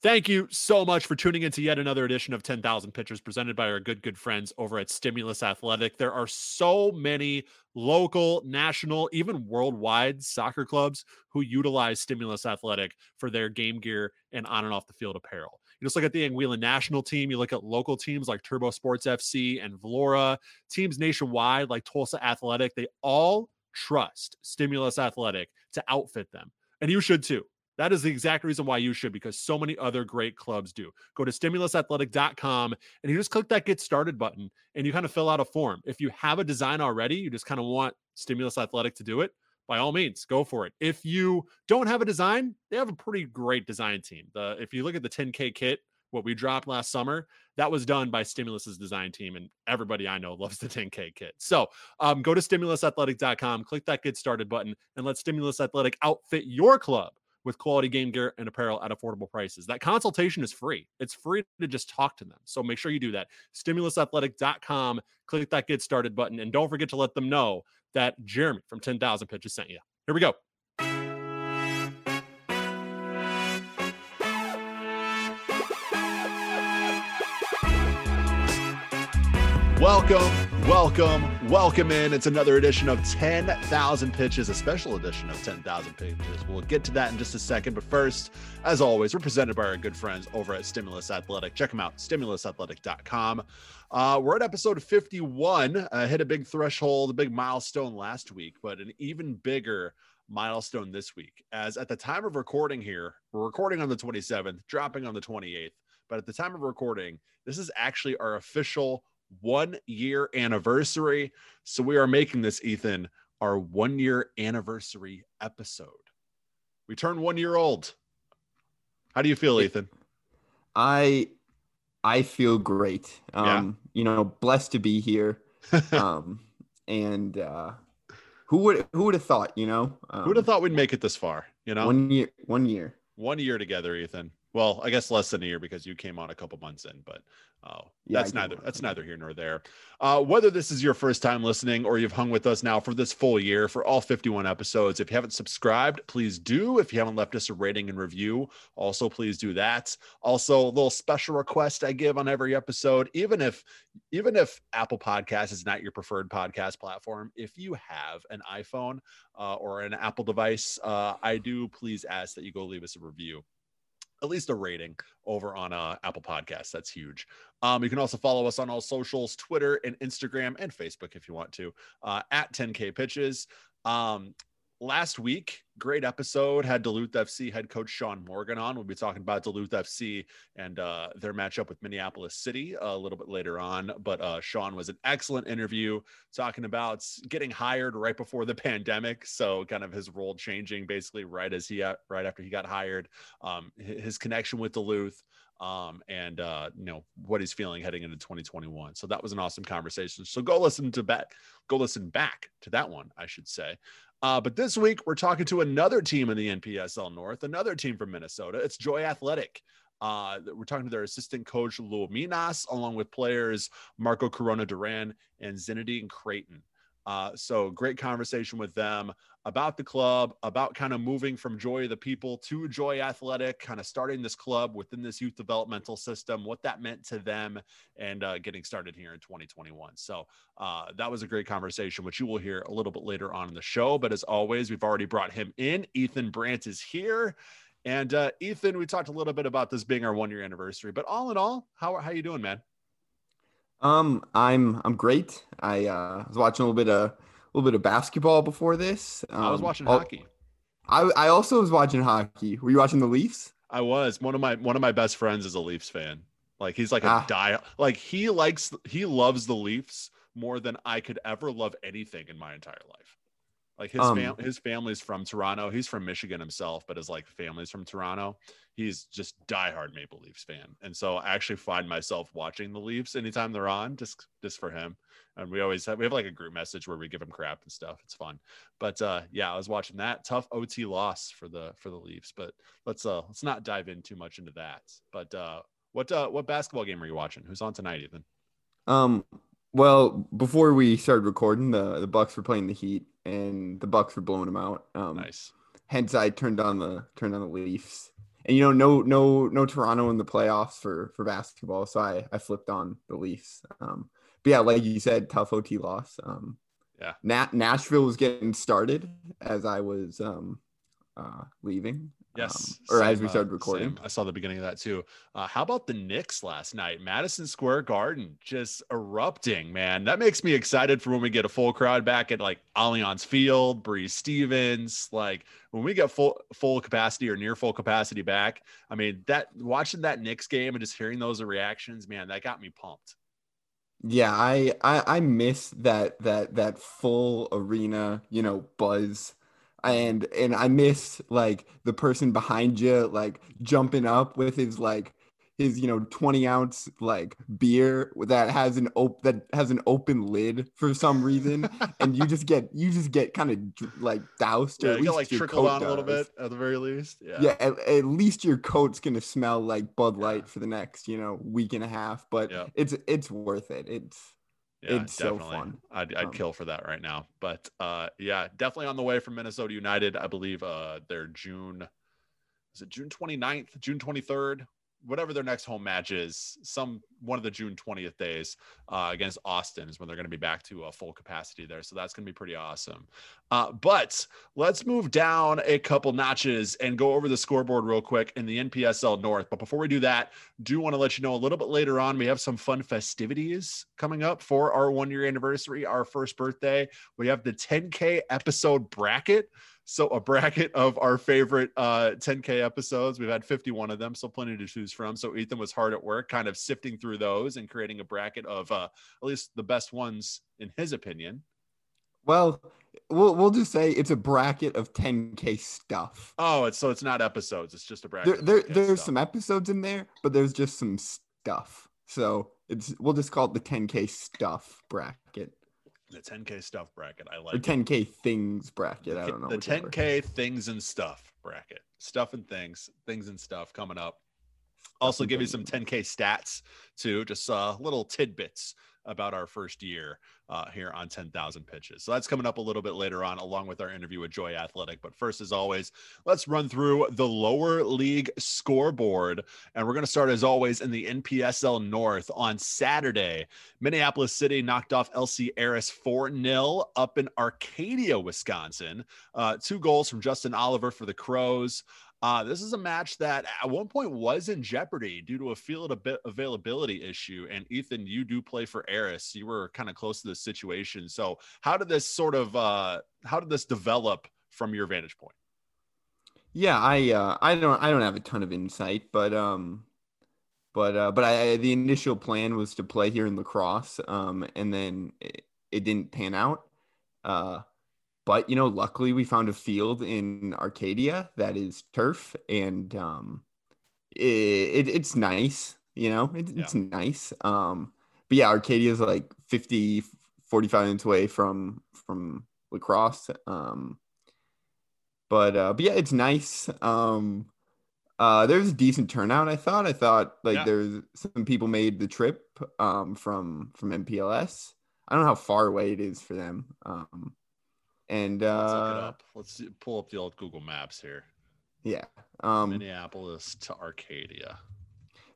Thank you so much for tuning into yet another edition of 10,000 Pitches presented by our good, good friends over at Stimulus Athletic. There are so many local, national, even worldwide soccer clubs who utilize Stimulus Athletic for their game gear and on and off the field apparel. You just look at the Anguilla national team, you look at local teams like Turbo Sports FC and Vlora, teams nationwide like Tulsa Athletic, they all trust Stimulus Athletic to outfit them. And you should too. That is the exact reason why you should, because so many other great clubs do. Go to stimulusathletic.com and you just click that get started button and you kind of fill out a form. If you have a design already, you just kind of want Stimulus Athletic to do it, by all means, go for it. If you don't have a design, they have a pretty great design team. The if you look at the 10K kit, what we dropped last summer, that was done by Stimulus's design team, and everybody I know loves the 10K kit. So um, go to stimulusathletic.com, click that get started button, and let Stimulus Athletic outfit your club with quality game gear and apparel at affordable prices. That consultation is free. It's free to just talk to them. So make sure you do that. StimulusAthletic.com, click that get started button, and don't forget to let them know that Jeremy from 10,000 Pitches sent you. Here we go. Welcome, welcome, welcome in. It's another edition of 10,000 Pitches, a special edition of 10,000 Pitches. We'll get to that in just a second. But first, as always, we're presented by our good friends over at Stimulus Athletic. Check them out, stimulusathletic.com. Uh, we're at episode 51. Uh, hit a big threshold, a big milestone last week, but an even bigger milestone this week. As at the time of recording here, we're recording on the 27th, dropping on the 28th. But at the time of recording, this is actually our official one year anniversary. So we are making this, Ethan, our one year anniversary episode. We turn one year old. How do you feel, Ethan? I I feel great. Um, yeah. you know, blessed to be here. um, and uh who would who would have thought, you know? Um, who would have thought we'd make it this far, you know? One year one year. One year together, Ethan. Well, I guess less than a year because you came on a couple months in, but Oh, yeah, that's neither that's neither here nor there. Uh, whether this is your first time listening or you've hung with us now for this full year for all 51 episodes, if you haven't subscribed, please do. If you haven't left us a rating and review, also please do that. Also, a little special request I give on every episode, even if even if Apple Podcast is not your preferred podcast platform, if you have an iPhone uh, or an Apple device, uh, I do please ask that you go leave us a review at least a rating over on uh, Apple Podcasts. That's huge. Um, you can also follow us on all socials, Twitter and Instagram and Facebook if you want to, uh, at 10K Pitches. Um, last week, great episode. Had Duluth FC head coach Sean Morgan on. We'll be talking about Duluth FC and uh, their matchup with Minneapolis City a little bit later on. But uh, Sean was an excellent interview talking about getting hired right before the pandemic. So kind of his role changing basically right as he right after he got hired. Um, his connection with Duluth um, and uh, you know what he's feeling heading into 2021. So that was an awesome conversation. So go listen to back, go listen back to that one, I should say. Uh, but this week we're talking to another team in the NPSL North, another team from Minnesota. It's Joy Athletic. Uh, we're talking to their assistant coach Lou Minas, along with players Marco Corona Duran and Zinedine Creighton. Uh, so great conversation with them about the club, about kind of moving from Joy of the People to Joy Athletic, kind of starting this club within this youth developmental system, what that meant to them, and uh, getting started here in 2021. So uh, that was a great conversation, which you will hear a little bit later on in the show. But as always, we've already brought him in. Ethan Brandt is here. And uh, Ethan, we talked a little bit about this being our one year anniversary, but all in all, how, how you doing, man? Um, I'm I'm great. I uh, was watching a little bit of a little bit of basketball before this. Um, I was um, watching hockey. I I also was watching hockey. Were you watching the Leafs? I was. One of my one of my best friends is a Leafs fan. Like he's like a ah. die like he likes he loves the Leafs more than I could ever love anything in my entire life. Like his um, fam- his family's from Toronto. He's from Michigan himself, but his like family's from Toronto. He's just diehard Maple Leafs fan, and so I actually find myself watching the Leafs anytime they're on, just just for him. And we always have we have like a group message where we give him crap and stuff. It's fun, but uh, yeah, I was watching that tough OT loss for the for the Leafs. But let's uh let's not dive in too much into that. But uh, what uh what basketball game are you watching? Who's on tonight, Ethan? Um, well, before we started recording, the the Bucks were playing the Heat, and the Bucks were blowing them out. Um, nice. Hence, I turned on the turned on the Leafs. And you know, no, no, no Toronto in the playoffs for for basketball, so I I flipped on the Leafs. Um, but yeah, like you said, tough OT loss. Um, yeah, Nat- Nashville was getting started as I was um uh leaving. Yes. Um, or same, as we uh, started recording. Same. I saw the beginning of that too. Uh, how about the Knicks last night? Madison Square Garden just erupting, man. That makes me excited for when we get a full crowd back at like Allianz Field, Breese Stevens. Like when we get full full capacity or near full capacity back. I mean, that watching that Knicks game and just hearing those reactions, man, that got me pumped. Yeah, I, I I miss that that that full arena, you know, buzz and and I miss like the person behind you like jumping up with his like his you know 20 ounce like beer that has an op that has an open lid for some reason and you just get you just get kind of like doused or yeah, at least like trickle on a little bit at the very least yeah yeah at, at least your coat's gonna smell like bud light yeah. for the next you know week and a half but yeah. it's it's worth it it's yeah, it's definitely. so fun. I'd, I'd um, kill for that right now. But uh, yeah, definitely on the way from Minnesota United. I believe uh, they're June, is it June 29th, June 23rd? Whatever their next home match is, some one of the June 20th days uh, against Austin is when they're going to be back to a full capacity there. So that's going to be pretty awesome. Uh, but let's move down a couple notches and go over the scoreboard real quick in the NPSL North. But before we do that, do want to let you know a little bit later on, we have some fun festivities coming up for our one year anniversary, our first birthday. We have the 10K episode bracket. So a bracket of our favorite uh, 10K episodes. We've had 51 of them, so plenty to choose from. So Ethan was hard at work, kind of sifting through those and creating a bracket of uh, at least the best ones in his opinion. Well, we'll we'll just say it's a bracket of 10K stuff. Oh, it's so it's not episodes. It's just a bracket. There, there there's stuff. some episodes in there, but there's just some stuff. So it's we'll just call it the 10K stuff bracket. The 10K stuff bracket. I like the 10K it. things bracket. I don't know. The whichever. 10K things and stuff bracket. Stuff and things, things and stuff coming up. Also, give you some 10K stats too, just uh, little tidbits about our first year uh, here on 10,000 pitches. So that's coming up a little bit later on, along with our interview with Joy Athletic. But first, as always, let's run through the lower league scoreboard. And we're going to start, as always, in the NPSL North on Saturday. Minneapolis City knocked off LC Aris 4 0 up in Arcadia, Wisconsin. Uh, two goals from Justin Oliver for the Crows. Uh, this is a match that at one point was in jeopardy due to a field availability issue. And Ethan, you do play for Aris. You were kind of close to the situation. So how did this sort of uh, how did this develop from your vantage point? Yeah, I uh, I don't I don't have a ton of insight, but um, but uh, but I the initial plan was to play here in La Crosse, um, and then it, it didn't pan out. Uh, but you know, luckily we found a field in Arcadia that is turf, and um, it, it it's nice. You know, it, yeah. it's nice. Um, but yeah, Arcadia is like 50, 45 minutes away from from La Crosse. Um, but uh, but yeah, it's nice. Um, uh, there was a decent turnout. I thought. I thought like yeah. there's some people made the trip um, from from MPLS. I don't know how far away it is for them. Um, and uh, let's look it uh, up. Let's see, pull up the old Google Maps here. Yeah. Um, Minneapolis to Arcadia.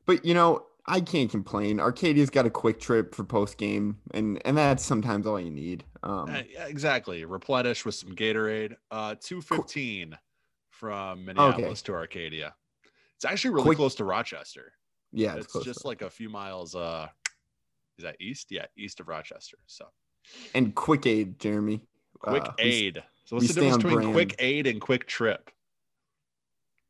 But you know, I can't complain. Arcadia's got a Kwik Trip for post game, and and that's sometimes all you need. Um, uh, yeah, exactly. Replenish with some Gatorade. Uh, two fifteen from Minneapolis okay. to Arcadia. It's actually really quick- close to Rochester. Yeah, it's, it's just like a few miles. Uh, is that east? Yeah, east of Rochester. So. And quick aid, Jeremy. Quick uh, aid. So what's the difference between brand. quick aid and Kwik Trip?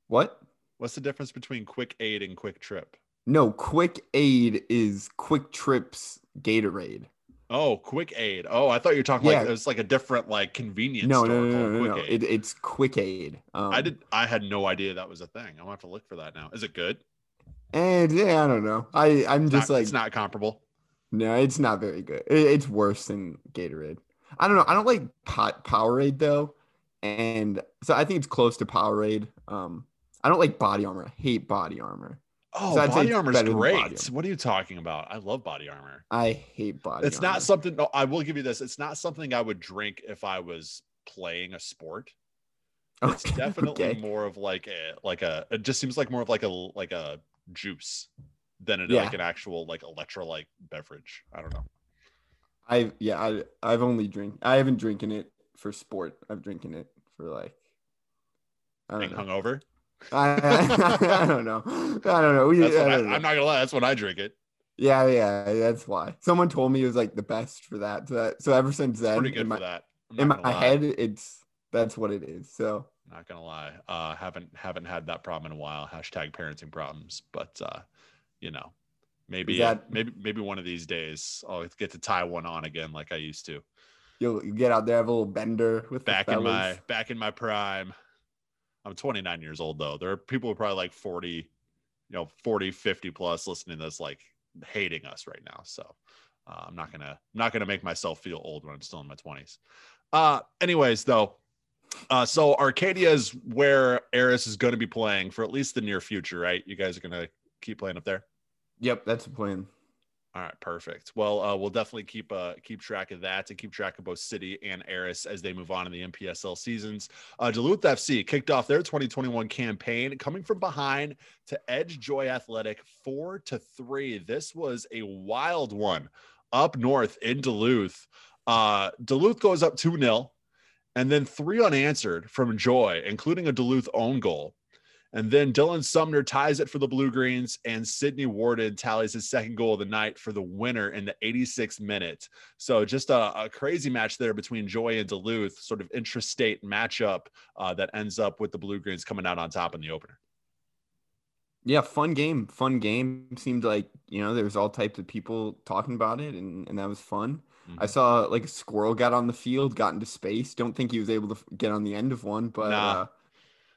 What? What's the difference between quick aid and Kwik Trip? No, quick aid is Kwik Trips Gatorade. Oh, quick aid. Oh, I thought you were talking yeah. like it was like a different like convenience no, store. No, no, no, no, no. It, it's quick aid. Um, I did. I had no idea that was a thing. I'm gonna have to look for that now. Is it good? And yeah, I don't know. I I'm just not, like it's not comparable. No, it's not very good. It, it's worse than Gatorade. I don't know. I don't like pot Powerade though, and so I think it's close to Powerade. Um, I don't like Body Armor. I hate Body Armor. Oh, so Body Armor is great. Armor. What are you talking about? I love Body Armor. I hate Body. It's Armor. not something. No, I will give you this. It's not something I would drink if I was playing a sport. It's definitely okay. more of like a like a it just seems like more of like a like a juice than it yeah. like an actual like electrolyte beverage. I don't know. I yeah, I I've only drink I haven't drinking it for sport. I've drinking it for like I don't Being know. hungover. I, I, I, don't know. I don't know. We, I don't know. I'm not gonna lie. That's when I drink it. Yeah, yeah, that's why. Someone told me it was like the best for that. So, that, so ever since then, pretty good in my, for that. In my head, it's that's what it is. So not gonna lie, uh, haven't haven't had that problem in a while. Hashtag parenting problems, but uh, you know, maybe that, maybe maybe one of these days I'll get to tie one on again like I used to. You'll you get out there have a little bender with back in my back in my prime. I'm 29 years old though. There are people who are probably like 40, you know, 40, 50 plus listening to this like hating us right now. So uh, I'm not gonna I'm not gonna make myself feel old when I'm still in my 20s. Uh, anyways, though, uh, so Arcadia is where Aris is going to be playing for at least the near future, right? You guys are going to keep playing up there. Yep, that's the plan. All right, perfect. Well, uh, we'll definitely keep uh, keep track of that and keep track of both City and Aris as they move on in the NPSL seasons. Uh, Duluth FC kicked off their 2021 campaign, coming from behind to edge Joy Athletic four to three. This was a wild one up north in Duluth. Uh, Duluth goes up two 0 and then three unanswered from Joy, including a Duluth own goal. And then Dylan Sumner ties it for the Blue Greens, and Sydney Warden tallies his second goal of the night for the winner in the 86th minute. So just a, a crazy match there between Joy and Duluth, sort of intrastate matchup uh, that ends up with the Blue Greens coming out on top in the opener. Yeah, fun game. Fun game. Seemed like, you know, there was all types of people talking about it, and, and that was fun. Mm-hmm. I saw like a squirrel got on the field, got into space. Don't think he was able to get on the end of one, but nah. uh,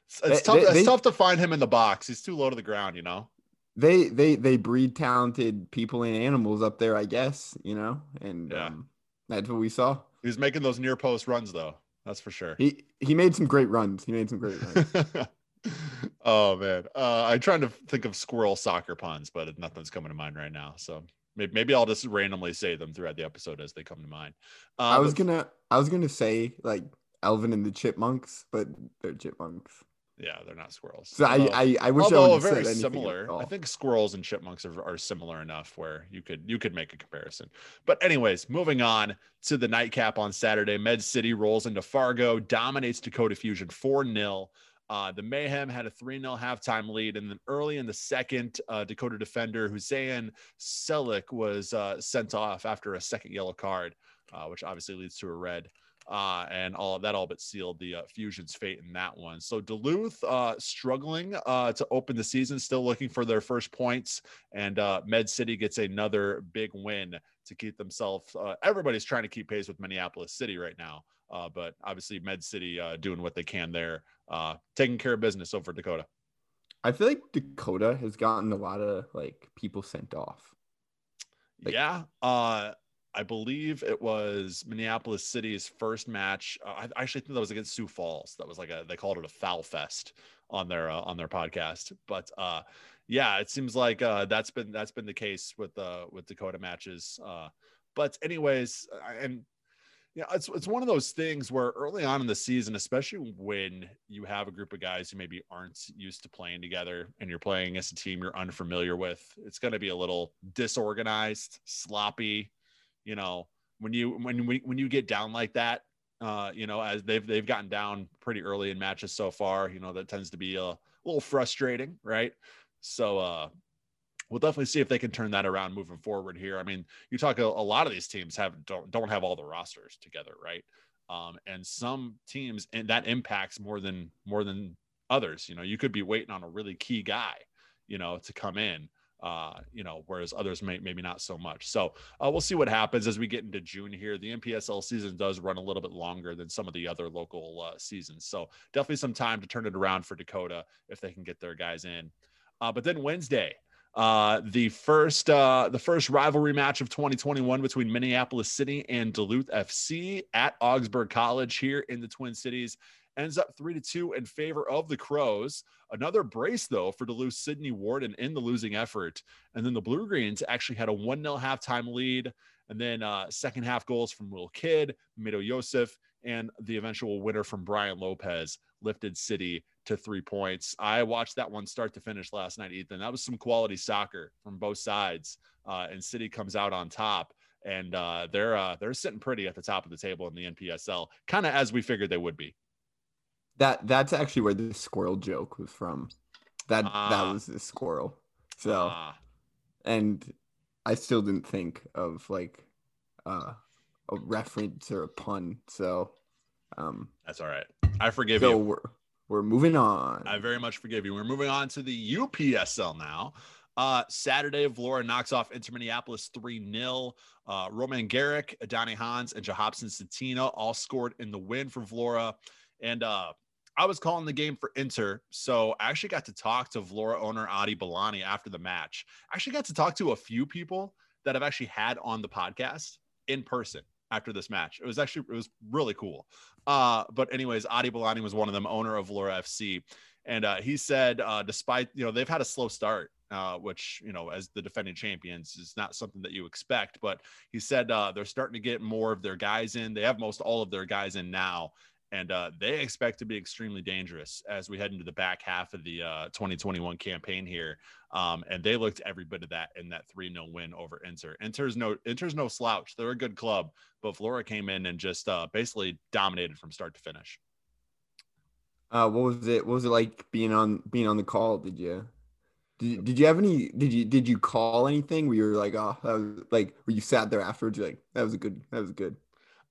it's, it's tough. They, it's they, tough to find him in the box. He's too low to the ground, you know. They they they breed talented people and animals up there, I guess. You know, and yeah. um, that's what we saw. He's making those near post runs, though. That's for sure. He he made some great runs. He made some great runs. oh man, uh, I'm trying to think of squirrel soccer puns, but nothing's coming to mind right now. So maybe, maybe I'll just randomly say them throughout the episode as they come to mind. I was but, gonna I was gonna say like Alvin and the Chipmunks, but they're chipmunks. Yeah, they're not squirrels. So although, I, I, I wish although I very similar. I think squirrels and chipmunks are, are similar enough where you could you could make a comparison. But anyways, moving on to the nightcap on Saturday, Med City rolls into Fargo, dominates Dakota Fusion 4 0. Uh, the Mayhem had a 3 0 halftime lead. And then early in the second, uh, Dakota defender Hussein Selik was uh, sent off after a second yellow card, uh, which obviously leads to a red uh, and all that all but sealed the uh, Fusion's fate in that one. So Duluth uh, struggling uh, to open the season, still looking for their first points, and uh, Med City gets another big win to keep themselves. Uh, everybody's trying to keep pace with Minneapolis City right now, uh, but obviously Med City uh, doing what they can there, uh, taking care of business over Dakota. I feel like Dakota has gotten a lot of like people sent off. Like, yeah, uh, I believe it was Minneapolis City's first match. Uh, I actually think that was against Sioux Falls. That was like a they called it a foul fest on their uh, on their podcast. But uh, yeah, it seems like uh, that's been that's been the case with with Dakota matches. Uh, but anyways, and yeah, it's it's one of those things where early on in the season, especially when you have a group of guys who maybe aren't used to playing together and you're playing as a team you're unfamiliar with, it's going to be a little disorganized, sloppy you know, when you when we, when you get down like that, uh, you know, as they've they've gotten down pretty early in matches so far, you know, that tends to be a little frustrating, right? So uh we'll definitely see if they can turn that around moving forward here. I mean, you talk a, a lot of these teams have don't don't have all the rosters together, right? Um, and some teams and that impacts more than more than others. You know, you could be waiting on a really key guy, you know, to come in uh, you know, whereas others may maybe not so much. So uh, we'll see what happens as we get into June here. The NPSL season does run a little bit longer than some of the other local uh, seasons, so definitely some time to turn it around for Dakota if they can get their guys in. Uh, but then Wednesday, uh, the first uh, the first rivalry match of 2021 between Minneapolis City and Duluth FC at Augsburg College here in the Twin Cities ends up three to two in favor of the Crows. Another brace though for Duluth Sydney Warden in the losing effort, and then the Blue Greens actually had a one 0 halftime lead, and then uh, second half goals from Will Kidd, Mido Yosef, and the eventual winner from Brian Lopez lifted City to three points. I watched that one start to finish last night, Ethan. That was some quality soccer from both sides, uh, and City comes out on top. And uh, they're uh, they're sitting pretty at the top of the table in the NPSL, kind of as we figured they would be. That that's actually where the squirrel joke was from. That that ah. was the squirrel. So, ah. and I still didn't think of like uh, a reference or a pun. So, um, that's all right. I forgive so you. We're, we're moving on. I very much forgive you. We're moving on to the UPSL now. Uh, Saturday, Vlora knocks off Inter Minneapolis 3 0. Uh, Roman Garrick, Adani Hans, and Jahopson Satina all scored in the win for Vlora. And uh, I was calling the game for Inter. So I actually got to talk to Vlora owner Adi Balani after the match. I actually got to talk to a few people that I've actually had on the podcast in person after this match. It was actually it was really cool. Uh, but anyways, Adi Balani was one of them, owner of Vlora FC, and uh, he said, uh, despite you know they've had a slow start, uh, which you know as the defending champions is not something that you expect, but he said uh, they're starting to get more of their guys in. They have most all of their guys in now, and uh, they expect to be extremely dangerous as we head into the back half of the uh, 2021 campaign here. Um, and they looked every bit of that in that 3 0 win over Inter. Inter's no Inter's no slouch. They're a good club, but Vlora came in and just uh, basically dominated from start to finish. Uh, what was it? What was it like being on being on the call? Did you did, did you have any did you did you call anything where you were like oh that was like where you sat there afterwards you're like that was a good that was good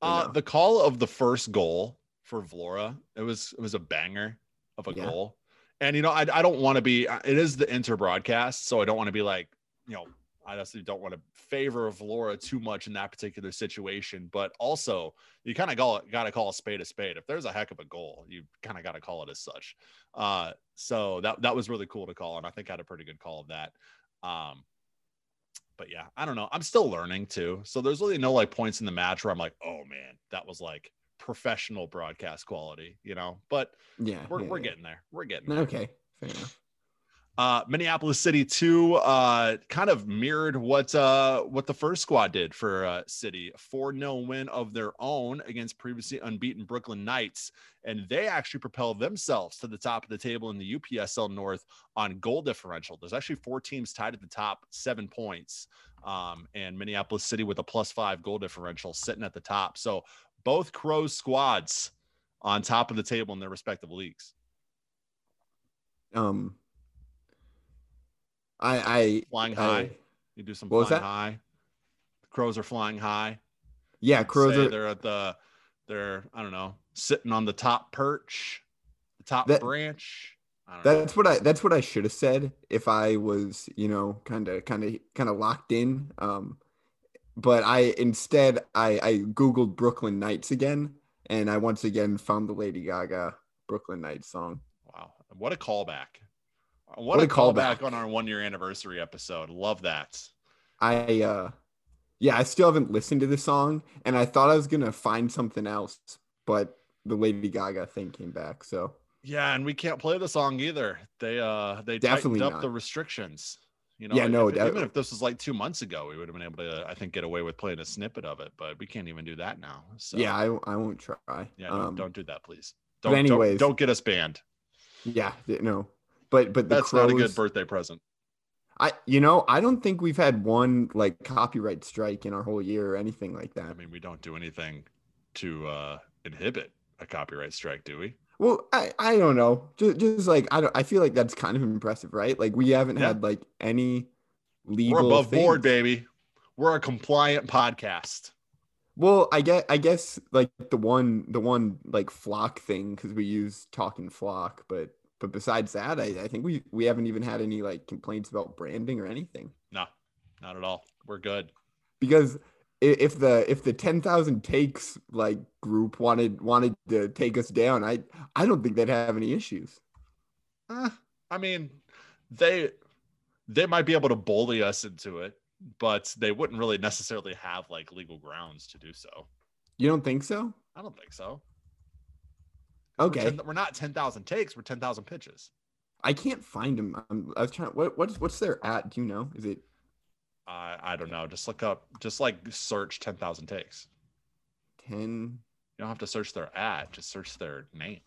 uh no? the call of the first goal for Vlora. It was it was a banger of a yeah. goal. And you know, I I don't want to be it is the inter broadcast, so I don't want to be like, you know, I honestly don't want to favor Vlora too much in that particular situation, but also you kind of got to call a spade a spade. If there's a heck of a goal, you kind of got to call it as such. Uh, so that that was really cool to call, and I think I had a pretty good call of that. Um, but yeah, I don't know. I'm still learning too, so there's really no like points in the match where I'm like, oh man, that was like professional broadcast quality, you know. But yeah, we're, yeah, we're yeah. getting there. We're getting there. Okay, fair enough. Uh, Minneapolis City two uh, kind of mirrored what uh, what the first squad did for uh, City. 4 0 win of their own against previously unbeaten Brooklyn Knights. And they actually propelled themselves to the top of the table in the UPSL North on goal differential. There's actually four teams tied at the top, seven points. Um, and Minneapolis City with a plus five goal differential sitting at the top. So both Crows squads on top of the table in their respective leagues. Um, I, I flying high. I, you do some flying high. The Crows are flying high. Yeah, Crows are. They're at the. They're I don't know, sitting on the top perch, the top that, branch. That's know. what I. That's what I should have said if I was, you know, kind of, kind of, kind of locked in. Um, but I instead I, I googled Brooklyn Nights again, and I once again found the Lady Gaga Brooklyn Nights song. Wow, what a callback! What, what a, callback. callback on our one year anniversary episode. Love that. I uh yeah, I still haven't listened to the song, and I thought I was gonna find something else, but the Lady Gaga thing came back. So yeah, and we can't play the song either. They uh they definitely tightened up not. the restrictions. You know, yeah, no, if, even if this was like two months ago, we would have been able to, I think, get away with playing a snippet of it, but we can't even do that now. So yeah, I, I won't try. Yeah, um, don't, do that, please. Don't, but anyways, don't, don't, get us banned. Yeah, no, but but that's Crows, not a good birthday present. I, you know, I don't think we've had one like copyright strike in our whole year or anything like that. I mean, we don't do anything to uh inhibit a copyright strike, do we? Well, I, I don't know. Just, just like I don't I feel like that's kind of impressive, right? Like we haven't yeah. had like any legal We're above things. board, baby. We're a compliant podcast. Well, I get I guess like the one the one like flock thing because we use talking flock, but but besides that, I, I think we we haven't even had any like complaints about branding or anything. No, not at all. We're good. Because if the if the 10,000 takes like group wanted wanted to take us down, I I don't think they'd have any issues. Uh, I mean, they they might be able to bully us into it, but they wouldn't really necessarily have like legal grounds to do so. You don't think so? I don't think so. Okay. We're, 10, we're not 10,000 takes, we're 10,000 pitches. I can't find them. I'm, I was trying. What what's what's their at? Do you know? Is it I I don't know. Just look up. Just like search ten thousand takes. Ten You don't have to search their ad, just search their name.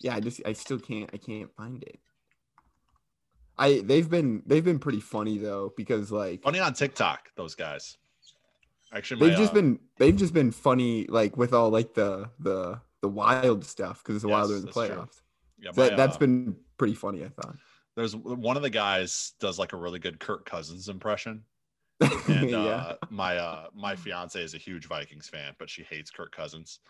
Yeah, I just I still can't I can't find it. I they've been they've been pretty funny though because like Funny on TikTok, those guys. Actually, they've just uh, been they've just been funny like with all like the the the wild stuff because it's a Yes, while they're in the that's true. playoffs. yeah, So my, that, that's uh, been pretty funny, I thought. there's one of the guys does like a really good Kirk Cousins impression. and yeah. uh, my uh my fiance is a huge Vikings fan, but she hates Kirk Cousins.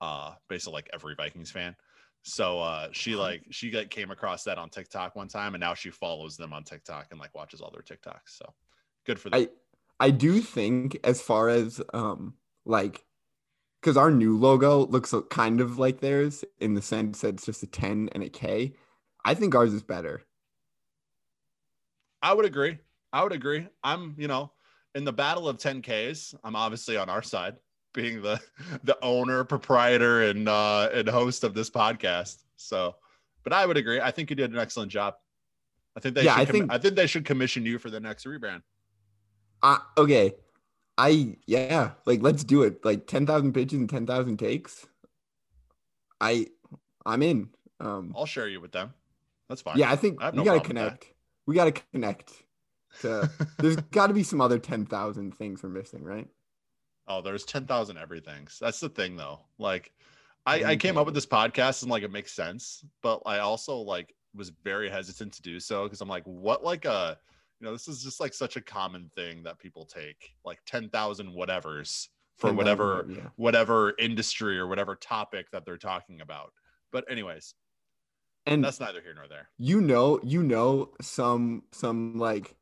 Uh, basically like every Vikings fan. So uh, she like she like came across that on TikTok one time, and now she follows them on TikTok and like watches all their TikToks. So good for them. I I do think as far as um like because our new logo looks kind of like theirs in the sense that it's just a 10 and a K. I think ours is better. I would agree. I would agree. I'm you know in the battle of 10ks. I'm obviously on our side, being the the owner, proprietor, and uh, and host of this podcast. So, but I would agree. I think you did an excellent job. I think they Yeah, should I com- think- I think they should commission you for the next rebrand. Uh, okay. I yeah, like let's do it. Like 10,000 pitches and 10,000 takes. I I'm in. Um I'll share you with them. That's fine. yeah, I think I we no got to problem with that. connect. We got to connect to there's got to be some other 10,000 things we're missing, right? Oh, there's 10,000 everythings. That's the thing though. Like I, I came up with this podcast and like it makes sense, but I also like was very hesitant to do so because I'm like, what like a you know, this is just like such a common thing that people take, like 10,000 whatevers for 10,000, whatever yeah. whatever industry or whatever topic that they're talking about. But anyways, And that's neither here nor there. you know, you know, some some like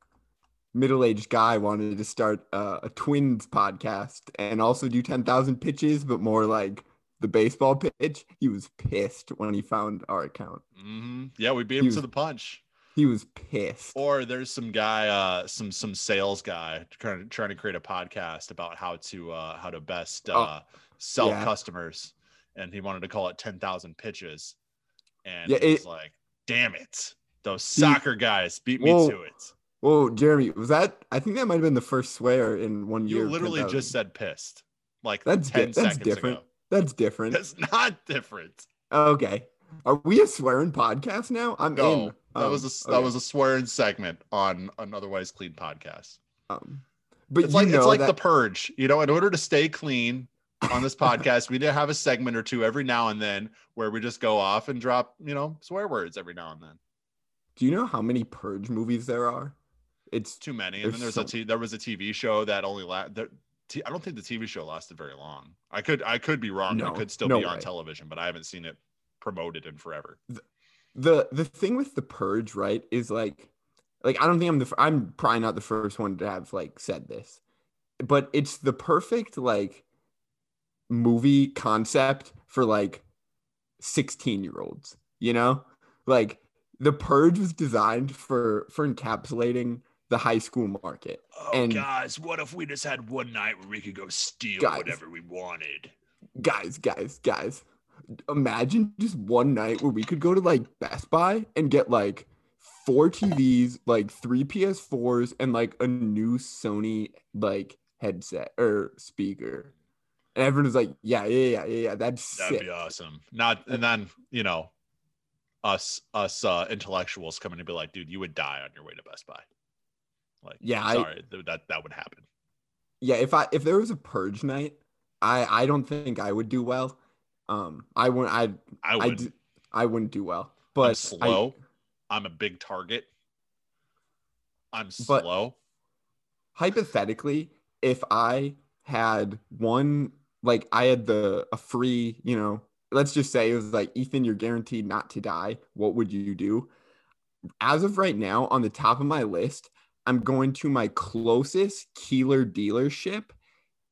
middle-aged guy wanted to start uh, a twins podcast and also do 10,000 pitches, but more like the baseball pitch. He was pissed when he found our account. hmm Yeah, we beat him He to the punch. He was pissed. Or there's some guy, uh, some some sales guy trying to trying to create a podcast about how to uh, how to best Oh, uh, sell yeah. customers, and he wanted to call it ten thousand pitches, and Yeah, it was like, damn it, those soccer guys beat me Whoa, to it. Whoa, Jeremy, was that? I think that might have been the first swear in one You year. of literally just said pissed, like That's di- ten that's seconds different. ago. That's different. That's not different. Okay. Are we a swearing podcast now? I'm No, in. that Um, was a that okay. was a swearing segment on an otherwise clean podcast. Um, but it's you like it's like that, the purge. You know, in order to stay clean on this podcast, we need to have a segment or two every now and then where we just go off and drop, you know, swear words every now and then. Do you know how many purge movies there are? It's Too many. And then There's so- t- there was a TV show that only la- there, t- I don't think the TV show lasted very long. I could I could be wrong. No, it could still no be on way. television, but I haven't seen it promoted in forever. the the thing with the purge, right? Is like, like I don't think I'm the I'm probably not the first one to have like said this, but it's the perfect like movie concept for like 16 year olds. You know, like the purge was designed for for encapsulating the high school market. Oh, And- guys, what if we just had one night where we could go steal Guys. whatever we wanted? guys, guys, guys. Imagine just one night where we could go to like Best Buy and get like four TVs, like three PS4s, and like a new Sony like headset or speaker. And everyone's like, yeah, yeah, yeah, yeah, yeah. That's That'd sick. be awesome. Not and then you know, us us uh, intellectuals coming to be like, dude, you would die on your way to Best Buy. Like, Yeah, I- sorry, th- that that would happen. Yeah, if I if there was a purge night, I I don't think I would do well. Um, I wouldn't. I I I would. d- I wouldn't do well. I'm But I- slow. I'm a big target. I'm slow. hypothetically, if I had one, like I had the a free, you know, let's just say it was like Ethan, you're guaranteed not to die. What would you do? As of right now, on the top of my list, I'm going to my closest Keeler dealership,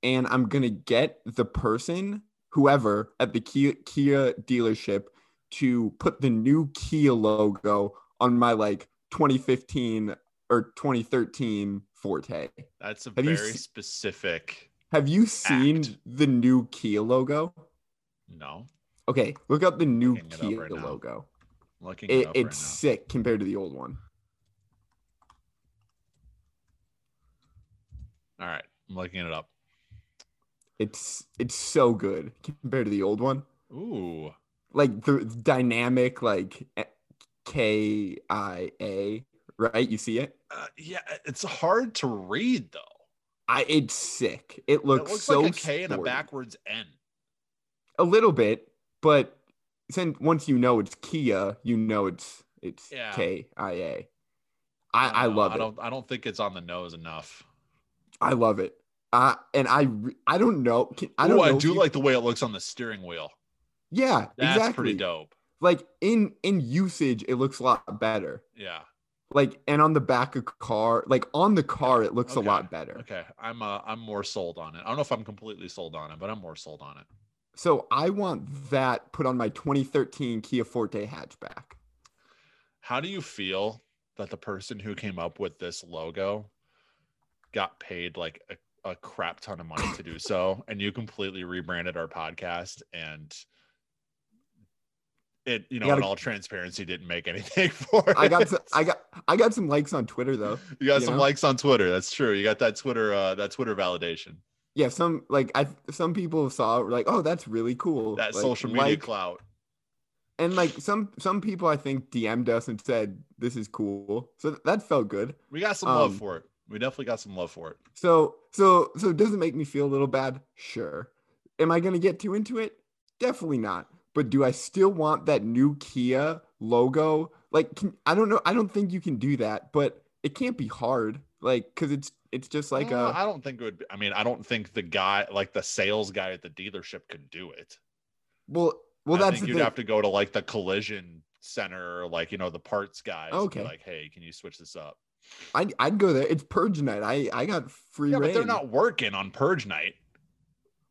and I'm gonna get the person, whoever at the Kia, Kia dealership, to put the new Kia logo on my like 2015 or 2013 Forte. That's a Have very se- specific. Have you seen Act. the new Kia logo? No, Okay, look up the new Looking it up Kia right logo. I'm looking it, It, up it's right sick compared to the old one. All right, I'm looking it up. It's it's so good compared to the old one. Ooh. Like the dynamic, like K I A, right? You see it? Uh, yeah, it's hard to read though. I it's sick. It looks, it looks so like a K sporty. and a backwards N. A little bit, but since once you know it's Kia, you know it's it's Yeah. K I A. I I love I it. don't. I don't think it's on the nose enough. I love it. Uh, and I I don't know. I don't know I do you- like the way it looks on the steering wheel. Yeah, That's exactly. pretty dope. Like in in usage, it looks a lot better. Yeah. Like and on the back of car, like on the car, it looks Okay. a lot better. Okay. I'm. Uh, I'm more sold on it. I don't know if I'm completely sold on it, but I'm more sold on it. So I want that put on my 2013 Kia Forte hatchback. How do you feel that the person who came up with this logo got paid like a, a crap ton of money to do so, and you completely rebranded our podcast and it, you know, gotta- in all transparency, didn't make anything for it. I got some, I got I got some likes on Twitter though. you got you some know? likes on Twitter. That's true. You got that Twitter, uh, that Twitter validation, Yeah, some like I some people saw it like, oh, that's really cool. that Like, social media like- clout. and like some some people I think DM'd us and said this is cool. So that felt good. We got some love um, for it. We definitely got some love for it. So so so does it make me feel a little bad? Sure. Am I gonna get too into it? Definitely not. But do I still want that new Kia logo? Like can, I don't know. I don't think you can do that, but it can't be hard. Like because it's it's just like Uh, a I don't think it would. Be, I mean, I don't think the guy, like the sales guy at the dealership, could do it. well well I that's you'd thing. have to go to like the collision center, like you know the parts guys. Okay. like, hey, can you switch this up? I'd, I'd go there. It's purge night. I I got free Yeah, but they're not working on purge night.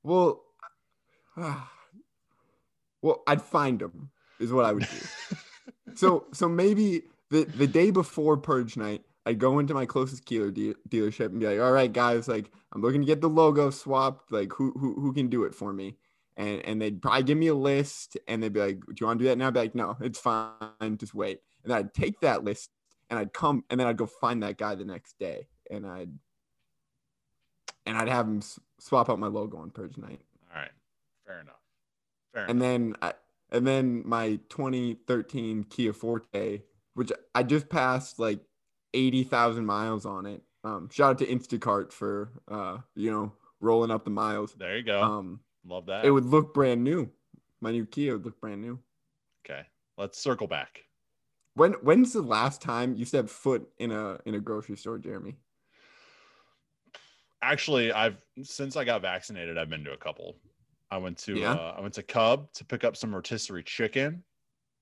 Well, well, I'd find them is what I would do. so so maybe the the day before purge night, I'd go into my closest Keeler de- dealership and be like, "All right, guys, like I'm looking to get the logo swapped. Like who who who can do it for me?" And and they'd probably give me a list, and they'd be like, "Do you want to do that now?" I'd be like, "No, it's fine. Just wait." And I'd take that list and I'd come and then I'd go find that guy the next day, and I'd and I'd have him s- swap out my logo on purge night. All right, fair enough. Fair and enough. then I, and then my 2013 Kia Forte, which I just passed like 80,000 miles on it. Um, shout out to Instacart for uh, you know, rolling up the miles. There you go. Um, Love that. it would look brand new. My new Kia would look brand new. okay, let's circle back. When when's the last time you stepped foot in a in a grocery store, Jeremy? Actually, I've since I got vaccinated, I've been to a couple. I went to Yeah? uh, I went to Cub to pick up some rotisserie chicken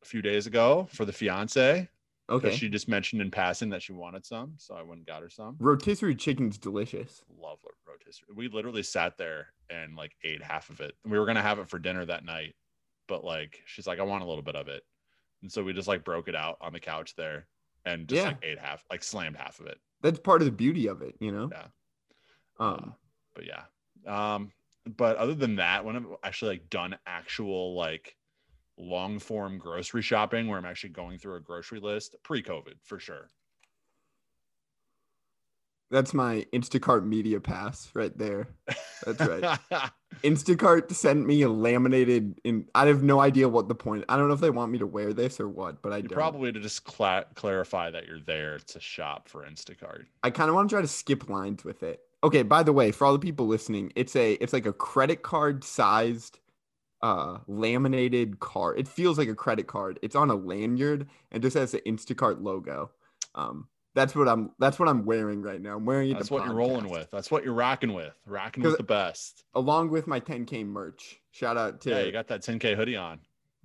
a few days ago for the fiance. Okay. She just mentioned in passing that she wanted some, so I went and got her some. Rotisserie chicken's delicious. Love rotisserie. We literally sat there and like ate half of it. We were gonna have it for dinner that night, but like she's like, I want a little bit of it, and so we just like broke it out on the couch there and just Yeah. like ate half, like slammed half of it. That's part of the beauty of it, you know. Yeah. Um, But yeah, um, but other than that, when I've actually like done actual like long form grocery shopping where I'm actually going through a grocery list pre-COVID for sure. that's my Instacart media pass right there. That's right. Instacart sent me a laminated in I have no idea what the point. I don't know if they want me to wear this or what, but I probably to just cla- clarify that you're there to shop for Instacart. I kind of want to try to skip lines with it. Okay, by the way, for all the people listening, it's a it's like a credit card sized uh laminated card. It feels like a credit card. It's on a lanyard and just has the Instacart logo. Um that's what I'm that's what I'm wearing right now. I'm wearing it. That's what you're rolling with. That's what you're rocking with. Rocking with the best. Along with my 10k merch. Shout out to Yeah, you got that 10k hoodie on,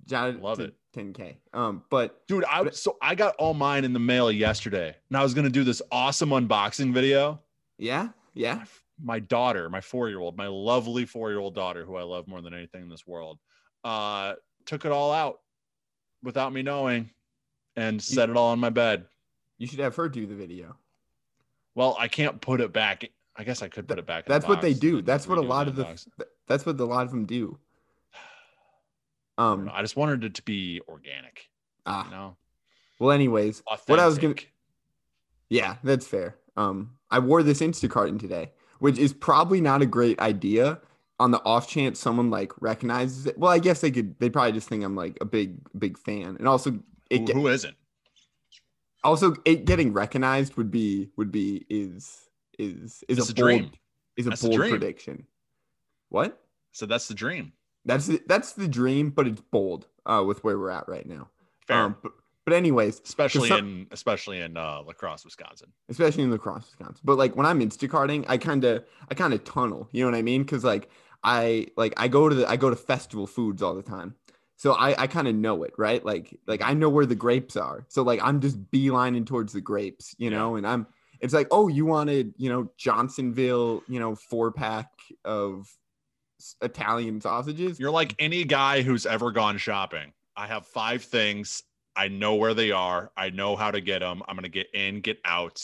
shout out love it. 10k. Um but dude. I But- so I got all mine in the mail yesterday, and I was gonna do this awesome unboxing video. yeah, yeah. My daughter, my four year old, my lovely four year old daughter, who I love more than anything in this world, uh, took it all out without me knowing, and set it all on my bed. You should have her do the video. Well, I can't put it back. I guess I could put it back. in the That's what they do. That's what a lot of the th- that's what a lot of them do. Um know. I just wanted it to be organic. ah, You know, well anyways, authentic. what I was gonna Yeah, that's fair. Um I wore this Instacart in today, which is probably not a great idea on the off chance someone like recognizes it, well, I guess they could. They probably just think I'm like a big big fan, and also it who, who isn't. Also, it getting recognized would be would be is is is it's a, a bold, dream. Is a That's bold dream. prediction. What? So that's the dream. That's the, that's the dream, but it's bold uh, with where we're at right now. Fair. Um, but, but anyways, especially some- in especially in uh, La Crosse, Wisconsin. especially in La Crosse, Wisconsin. But like when I'm Instacarting, I kind of I kind of tunnel. You know what I mean? Because like I like I go to the I go to festival foods all the time. So I, I kind of know it, right? Like like mm-hmm. I know where the grapes are. So like I'm just beelining towards the grapes, you know, and I'm it's like, oh, you wanted, you know, Johnsonville, you know, four pack of Italian sausages. You're like any guy who's ever gone shopping. I have five things. I know where they are. I know how to get them. I'm gonna get in, get out,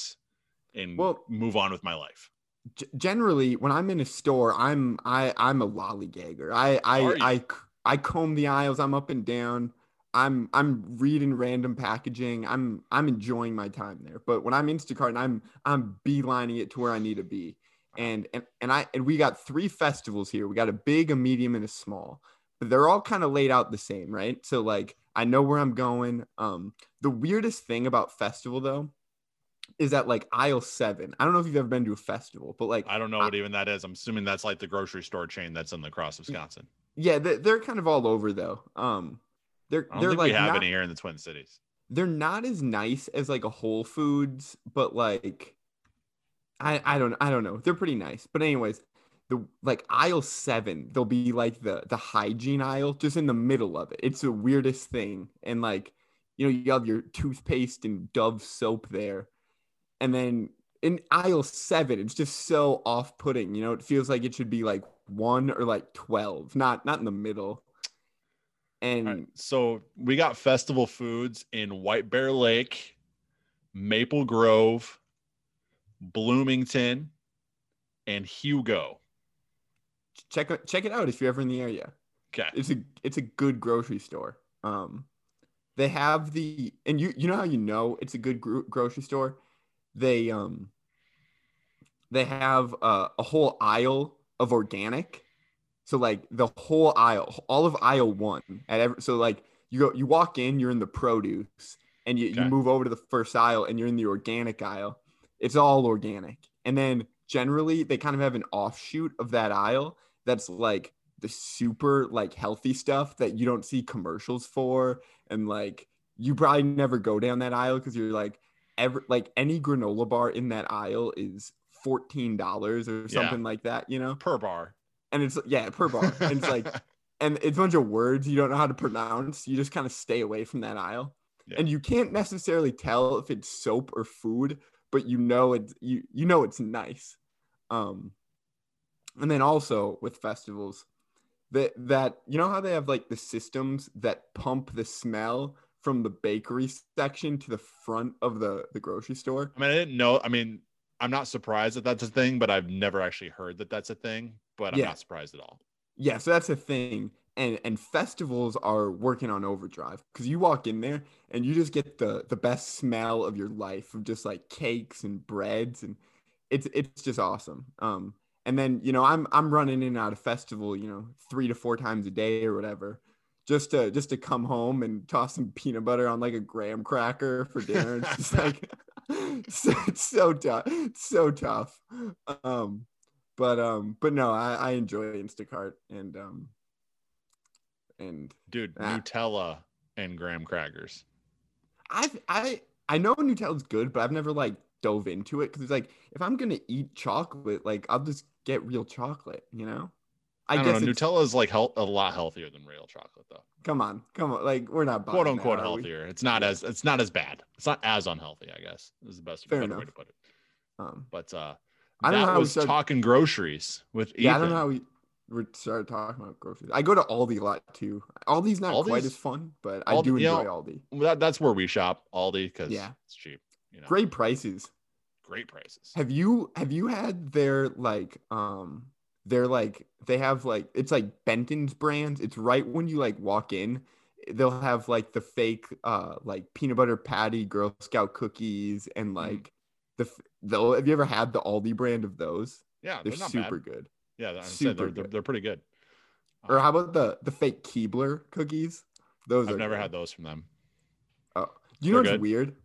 and Well- move on with my life. G- generally when I'm in a store, I'm I I'm a lollygagger. I I I, you? I, c- I comb the aisles. I'm up and down. I'm I'm reading random packaging. I'm I'm enjoying my time there. But when I'm Instacart, I'm I'm beelining it to where I need to be. And and and I and we got three festivals here. We got a big, a medium, and a small. But they're all kind of laid out the same, right? So like I know where I'm going. Um, the weirdest thing about festival though is that like aisle seven. I don't know if you've ever been to a festival, but like I don't know what even that is. I'm assuming that's like the grocery store chain that's in La Crosse, Wisconsin. Yeah, they're, they're kind of all over though. Um, they're I don't they're think like we have not, any here in the Twin Cities. they're not as nice as like a Whole Foods, but like I I don't I don't know. They're pretty nice. But anyways, the like aisle seven, there'll be like the the hygiene aisle just in the middle of it. It's the weirdest thing. And like you know you have your toothpaste and Dove soap there, and then in aisle seven, it's just so off putting. You know, it feels like it should be like one or like twelve, not not in the middle. And right, so we got festival foods in White Bear Lake, Maple Grove, Bloomington, and Hugo. check it check it out if you're ever in the area. Okay. It's a it's a good grocery store. Um, they have the and you you know how you know it's a good gro- grocery store. They um they have uh, a whole aisle of organic. So like the whole aisle, all of aisle one at every so like you go you walk in, you're in the produce, and you, you move over to the first aisle and you're in the organic aisle. It's all organic. And then generally they kind of have an offshoot of that aisle that's like the super like healthy stuff that you don't see commercials for and like you probably never go down that aisle because you're like ever like any granola bar in that aisle is $14 or Yeah. something like that you know Per bar. and it's yeah per bar and it's like and it's a bunch of words you don't know how to pronounce you just kind of stay away from that aisle Yeah. and you can't necessarily tell if it's soap or food but you know it's you you know it's nice um and then also with festivals that that you know how they have like the systems that pump the smell from the bakery section to the front of the the grocery store I mean, I didn't know. I mean, I'm not surprised that that's a thing, but I've never actually heard that that's a thing. But I'm Yeah. not surprised at all. Yeah, so that's a thing. And and festivals are working on overdrive because you walk in there and you just get the the best smell of your life of just like cakes and breads and it's it's just awesome. Um and then you know I'm I'm running in and out of festival you know three to four times a day or whatever just to just to come home and toss some peanut butter on like a graham cracker for dinner. It's just like so, it's so tough, it's so tough. Um, but um, but no, I, I enjoy Instacart and um, and Dude, Ah. Nutella and graham crackers. I I I know Nutella's good, but I've never like dove into it because it's like if I'm gonna eat chocolate, like I'll just get real chocolate, you know. I, don't know. Nutella is like health, a lot healthier than real chocolate, though. Come on, come on, like we're not buying Quote unquote we? healthier. It's not as it's not as bad. It's not as unhealthy, I guess. Is the best Fair way to put it. Um, But uh, I don't know that how was started- talking groceries with Ethan. yeah, I don't know how we we started talking about groceries. I go to Aldi a lot too. Aldi's not quite as fun, but I Aldi- do you enjoy know, Aldi. That, that's where we shop, Aldi, because Yeah. it's cheap. You know, Great prices. great prices. Have you have you had their like um they're like they have like it's like Benton's brands. It's right when you like walk in, they'll have like the fake uh like peanut butter patty Girl Scout cookies and Mm-hmm. like the though have you ever had the Aldi brand of those? Yeah, They're they're super bad. good. Yeah, said they're, they're, they're pretty good. Or how about the the fake Keebler cookies? Those I've never good. had those from them. Oh, you know they're what's good. weird?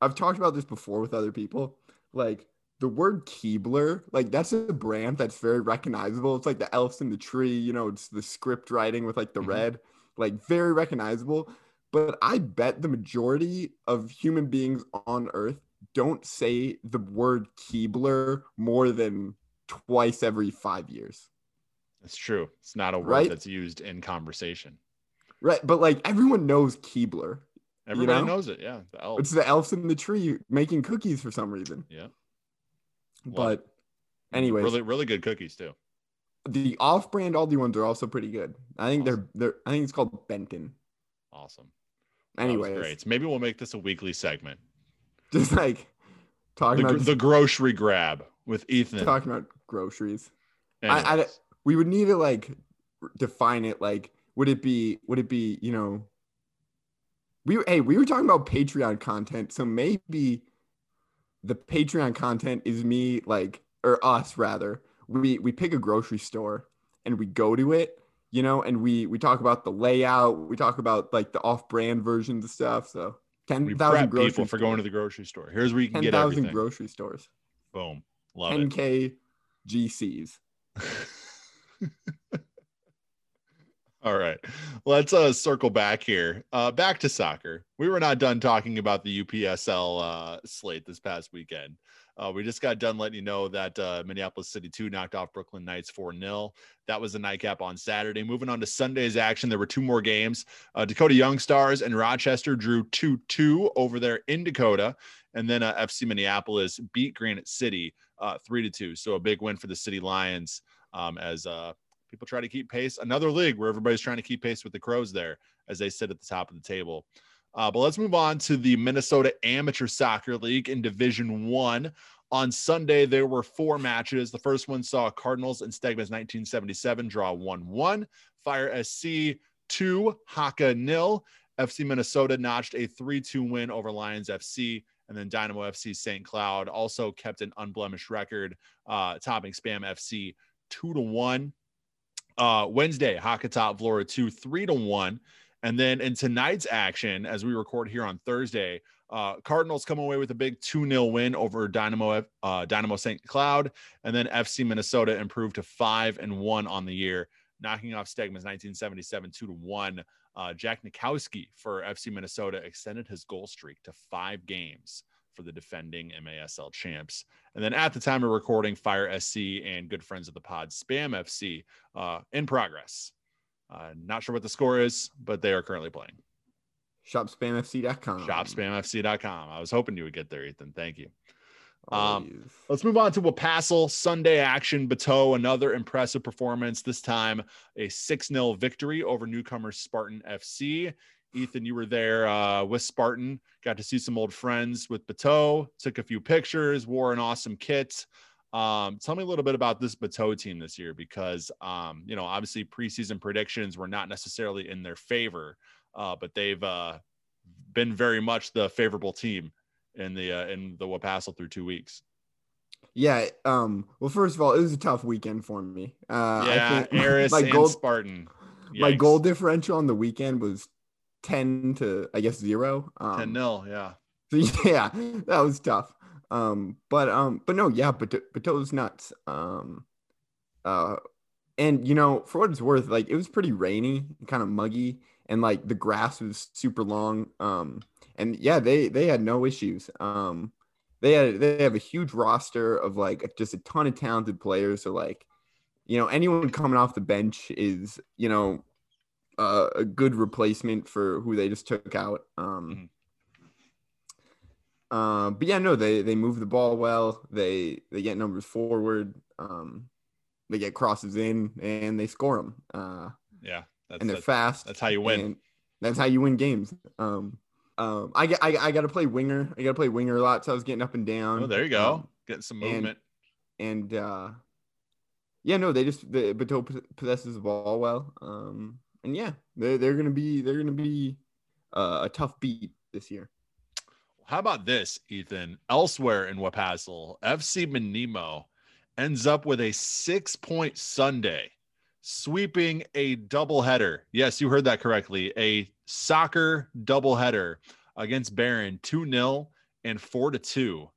I've talked about this before with other people. Like the word Keebler, like that's a brand that's very recognizable. It's like the elves in the tree, you know, it's the script writing with like the mm-hmm. red, like very recognizable. But I bet the majority of human beings on earth don't say the word Keebler more than twice every five years. That's true. It's not a word right? that's used in conversation. Right. But like everyone knows Keebler. Everybody you know? knows it. Yeah. The elves. It's the elves in the tree making cookies for some reason. Yeah. But anyways. Really, really good cookies too. The off-brand Aldi ones are also pretty good. I think awesome. they're they're I think it's called Benton. Awesome. Anyways. Great. Maybe we'll make this a weekly segment. Just like talking the, about the grocery grab with Ethan. Talking about groceries. I, I, we would need to like define it. Like, would it be? Would it be? You know, we hey, we were talking about Patreon content, so maybe the Patreon content is me like or us rather. We we pick a grocery store and we go to it, you know, and we we talk about the layout. We talk about like the off-brand versions of stuff. So ten thousand people for going to the grocery store. Here's where you can 10, get everything. grocery stores. Boom. Love 10K it. GCs. All right. Let's uh, circle back here. Uh, back to soccer. We were not done talking about the UPSL uh, slate this past weekend. Uh, we just got done letting you know that uh, Minneapolis City 2 knocked off Brooklyn Knights 4 0. That was the nightcap on Saturday. Moving on to Sunday's action, there were two more games. Uh, Dakota Young Stars and Rochester drew 2 2 over there in Dakota. And then FC Minneapolis beat Granite City uh, 3 to 2. So a big win for the City Lions um, as uh, people try to keep pace. Another league where everybody's trying to keep pace with the Crows there as they sit at the top of the table. Uh, but let's move on to the Minnesota Amateur Soccer League in Division One. On Sunday, there were four matches. The first one saw Cardinals and Stegman's 1977 draw 1 1. Fire SC 2, Haka nil. FC Minnesota notched a 3 2 win over Lions FC. And then Dynamo FC St. Cloud also kept an unblemished record, uh, topping Spam FC 2 to 1. Uh, Wednesday, Haka top Vlora 2 3 to 1. And then in tonight's action, as we record here on Thursday, uh, Cardinals come away with a big 2 0 win over Dynamo uh, Dynamo St. Cloud. And then FC Minnesota improved to 5 and 1 on the year, knocking off Stegman's 1977 2 to 1. Uh, Jack Nikowski for FC Minnesota extended his goal streak to five games for the defending MASL champs. And then at the time of recording, Fire SC and good friends of the pod, Spam FC, uh, in progress. Uh, not sure what the score is, but they are currently playing. ShopSpamFC.com. ShopSpamFC.com. I was hoping you would get there, Ethan. Thank you. Um, let's move on to Wapassel Sunday action. Bateau, another impressive performance. This time, a 6 0 victory over newcomer Spartan FC. Ethan, you were there uh, with Spartan, got to see some old friends with Bateau, took a few pictures, wore an awesome kit. Um, tell me a little bit about this Bateau team this year because, um, you know, obviously preseason predictions were not necessarily in their favor, uh, but they've uh, been very much the favorable team in the uh, in the Wapassel through two weeks. Yeah. Um. Well, first of all, it was a tough weekend for me. Uh, yeah. Eris my goal, Spartan. Yikes. My goal differential on the weekend was ten to I guess zero. Um, ten nil. Yeah. So yeah, that was tough. Um, but um, but no, yeah, but Bateau's nuts. Um, uh, and you know, for what it's worth, like it was pretty rainy, kind of muggy, and like the grass was super long. Um, and yeah, they they had no issues. Um, they had they have a huge roster of like just a ton of talented players. So like, you know, anyone coming off the bench is you know uh, a good replacement for who they just took out. Um, mm-hmm. Uh, but yeah, no, they they move the ball well. They they get numbers forward. Um, they get crosses in and they score them. Uh, yeah, and they're fast. That's how you win. That's how you win games. Um, um, I get I, I got to play winger. I got to play winger a lot, so I was getting up and down. Oh, there you go, um, getting some movement. And, and uh, yeah, no, they just the Bateau possesses the ball well. Um, and yeah, they're they're gonna be they're gonna be uh, a tough beat this year. How about this, Ethan? Elsewhere in Wapassel, FC Menemo ends up with a six point Sunday, sweeping a doubleheader. Yes, you heard that correctly. A soccer doubleheader against Barron, 2 0 and 4 to 2.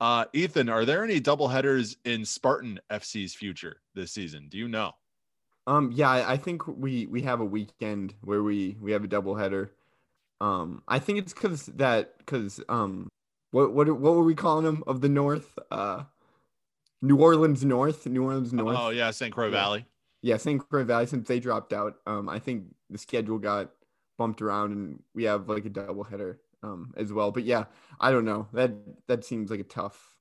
Uh, Ethan, are there any doubleheaders in Spartan FC's future this season? Do you know? Um, yeah, I think we we have a weekend where we we have a doubleheader. Um, I think it's because that because um, what what what were we calling them of the North? Uh, New Orleans North, New Orleans North. Oh yeah, St. Croix Valley. Yeah, St. Croix Valley. Since they dropped out, um, I think the schedule got bumped around, and we have like a doubleheader um as well. But yeah, I don't know. That that seems like a tough,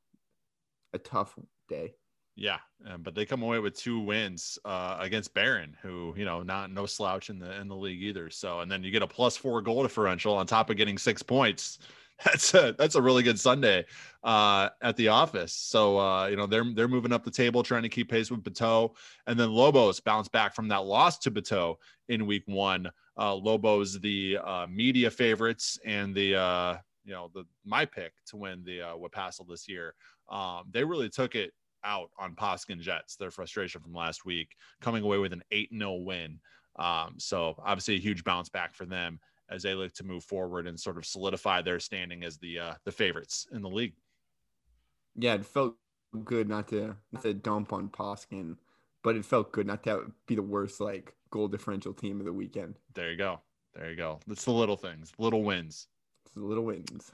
a tough day. Yeah, um, but they come away with two wins uh, against Barron, who you know not no slouch in the in the league either. So, and then you get a plus four goal differential on top of getting six points. That's a that's a really good Sunday uh, at the office. So uh, you know they're they're moving up the table, trying to keep pace with Bateau, and then Lobos bounce back from that loss to Bateau in week one. Uh, Lobos the uh, media favorites and the you know the my pick to win the uh, Wapastle this year. Um, they really took it out on Poskin Jets, their frustration from last week, coming away with an 8 0 win. Um, so, obviously, a huge bounce back for them as they look to move forward and sort of solidify their standing as the uh, the favorites in the league. Yeah, it felt good not to not to dump on Poskin, but it felt good not to be the worst like goal differential team of the weekend. There you go. There you go. It's the little things, little wins. It's the little wins.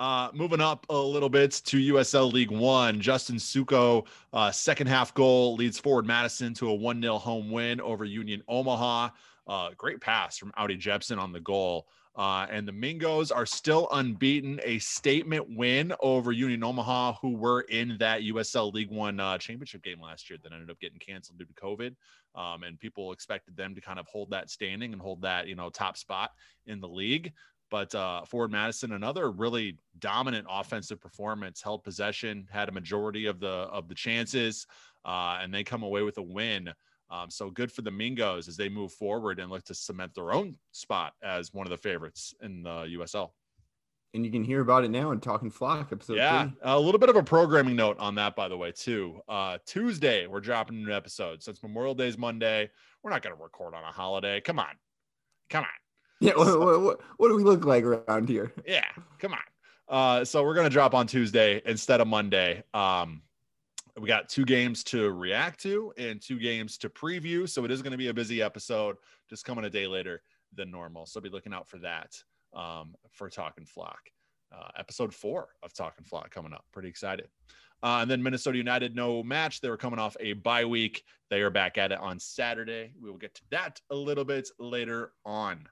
Uh, moving up a little bit to USL League One, Justin Suko, uh, second half goal leads forward Madison to a 1 0 home win over Union Omaha. Uh, great pass from Audi Jepson on the goal. Uh, and the Mingos are still unbeaten, a statement win over Union Omaha, who were in that USL League One uh, championship game last year that ended up getting canceled due to COVID. Um, and people expected them to kind of hold that standing and hold that, you know, top spot in the league. But uh, Forward Madison, another really dominant offensive performance, held possession, had a majority of the of the chances, uh, and they come away with a win. Um, so good for the Mingos as they move forward and look to cement their own spot as one of the favorites in the USL. And you can hear about it now in Talking Flock episode. Yeah, three. a little bit of a programming note on that, by the way, too. Uh, Tuesday we're dropping an episode since Memorial Day is Monday. We're not going to record on a holiday. Come on, come on. Yeah, what, what, what, do we look like around here? Yeah, come on. Uh, so we're gonna drop on Tuesday instead of Monday. Um, we got two games to react to and two games to preview, so it is going to be a busy episode. Just coming a day later than normal, so be looking out for that um, for Talking Flock. Uh, episode four of Talking Flock coming up. Pretty excited. Uh, and then Minnesota United, no match. They were coming off a bye week. They are back at it on Saturday. We will get to that a little bit later on.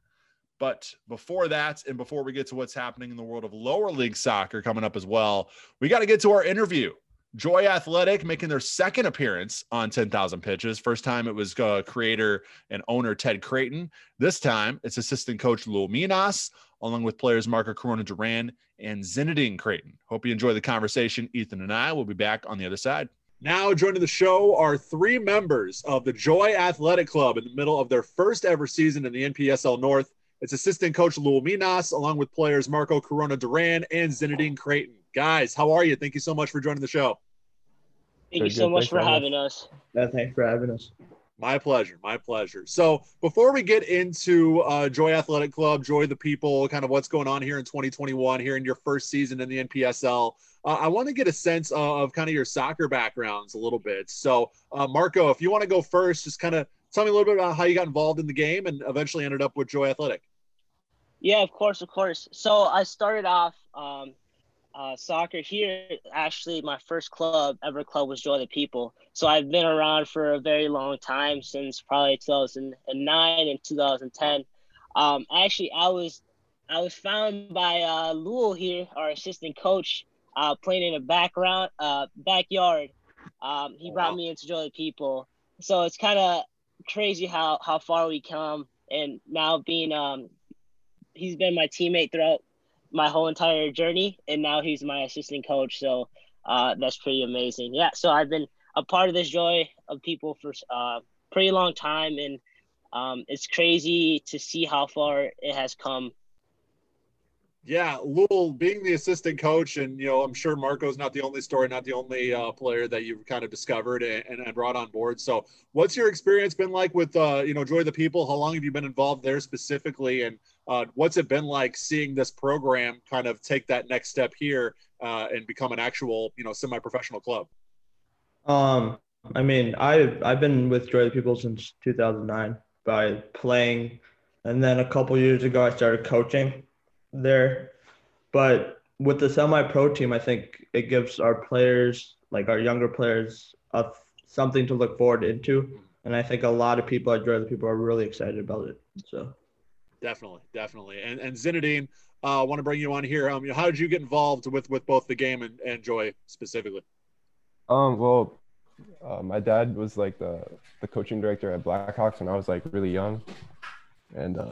But before that, and before we get to what's happening in the world of lower league soccer coming up as well, we got to get to our interview. Joy Athletic making their second appearance on 10,000 pitches. First time it was uh, creator and owner Ted Creighton. This time it's assistant coach Lou Minas, along with players Marco Corona Duran and Zinedine Creighton. Hope you enjoy the conversation. Ethan and I will be back on the other side. Now joining the show are three members of the Joy Athletic Club in the middle of their first ever season in the NPSL North. It's assistant coach Lou Minas, along with players Marco Corona Duran and Zinedine Creighton. Guys, how are you? Thank you so much for joining the show. Thank Very you so good. much thanks for having us. us. thanks for having us. My pleasure. My pleasure. So before we get into uh, Joy Athletic Club, Joy the People, kind of what's going on here in 2021, here in your first season in the NPSL, uh, I want to get a sense of, of, kind of your soccer backgrounds a little bit. So, uh, Marco, if you want to go first, just kind of tell me a little bit about how you got involved in the game and eventually ended up with Joy Athletic. Yeah, of course, of course. So I started off um, uh, soccer here. Actually, my first club ever club was Joy the People. So I've been around for a very long time since probably 2009 and 2010. Um, actually, I was I was found by uh, Lul here, our assistant coach, uh, playing in a background uh, backyard. Um, he brought me into Joy the People. So it's kind of crazy how how far we come, and now being um, he's been my teammate throughout my whole entire journey, and now he's my assistant coach. So uh, that's pretty amazing. Yeah. So I've been a part of this joy of people for uh, pretty long time, and um, it's crazy to see how far it has come. Yeah, Lowell being the assistant coach, and you know, I'm sure Marco's not the only story, not the only uh, player that you've kind of discovered and, and, brought on board. So, what's your experience been like with uh, you know Joy the People? How long have you been involved there specifically, and uh, what's it been like seeing this program kind of take that next step here uh, and become an actual you know semi-professional club? Um, I mean, I I've been with Joy the People since 2009 by playing, and then a couple years ago I started coaching there. But with the semi-pro team, I think it gives our players, like our younger players, a, something to look forward into. And I think a lot of people at Joy the People are really excited about it. So definitely, definitely. And and Zinedine, I uh, want to bring you on here. Um, how did you get involved with with both the game and, and Joy specifically? Um, well, uh, my dad was like the the coaching director at Blackhawks when I was like really young, and uh,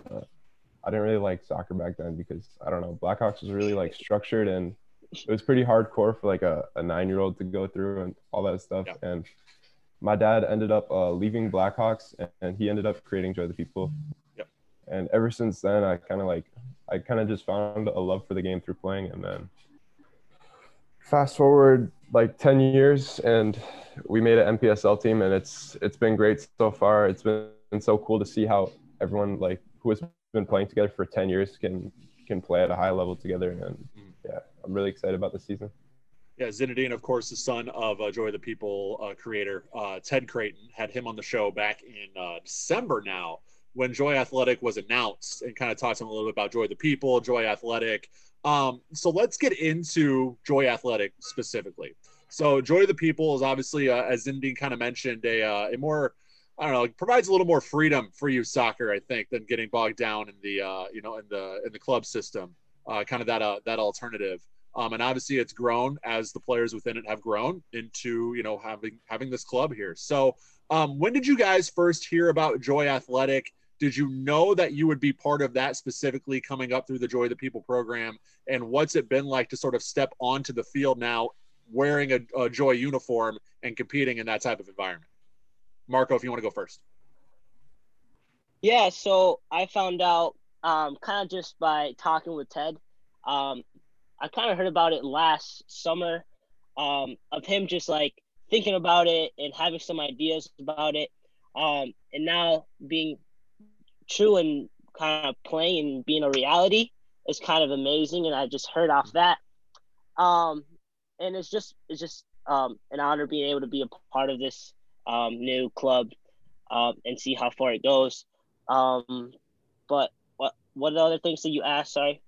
I didn't really like soccer back then because I don't know Blackhawks was really like structured and it was pretty hardcore for like a, a nine year old to go through and all that stuff. Yeah. And my dad ended up uh, leaving Blackhawks and, and he ended up creating Joy the People. And ever since then, I kind of like I kind of just found a love for the game through playing and then fast forward like 10 years and we made an npsl team and it's it's been great so far. It's been so cool to see how everyone like who has been playing together for 10 years can can play at a high level together and mm. yeah, I'm really excited about the season. Yeah, Zinedine, of course, the son of uh, Joy the People uh, creator uh, Ted Creighton, had him on the show back in uh, December now when Joy Athletic was announced and kind of talked to him a little bit about Joy the People, Joy Athletic, um, so let's get into Joy Athletic specifically. So Joy the People is obviously, uh, as Zinedine kind of mentioned, a, uh, a more I don't know, provides a little more freedom for you soccer, I think, than getting bogged down in the uh, you know in the in the club system. Uh, kind of that uh, that alternative. Um, and obviously, it's grown as the players within it have grown into you know having having this club here. So, um, when did you guys first hear about Joy Athletic? Did you know that you would be part of that specifically coming up through the Joy of the People program? And what's it been like to sort of step onto the field now wearing a, a Joy uniform and competing in that type of environment? Marco, if you want to go first. Yeah, so I found out um, kind of just by talking with Ted. Um, I kind of heard about it last summer um, of him just like thinking about it and having some ideas about it. Um, and now being true and kind of playing being a reality is kind of amazing. And I just heard off that. Um, and it's just it's just um, an honor being able to be a part of this um, new club um, and see how far it goes. Um, but what what are the other things that you asked? Sorry.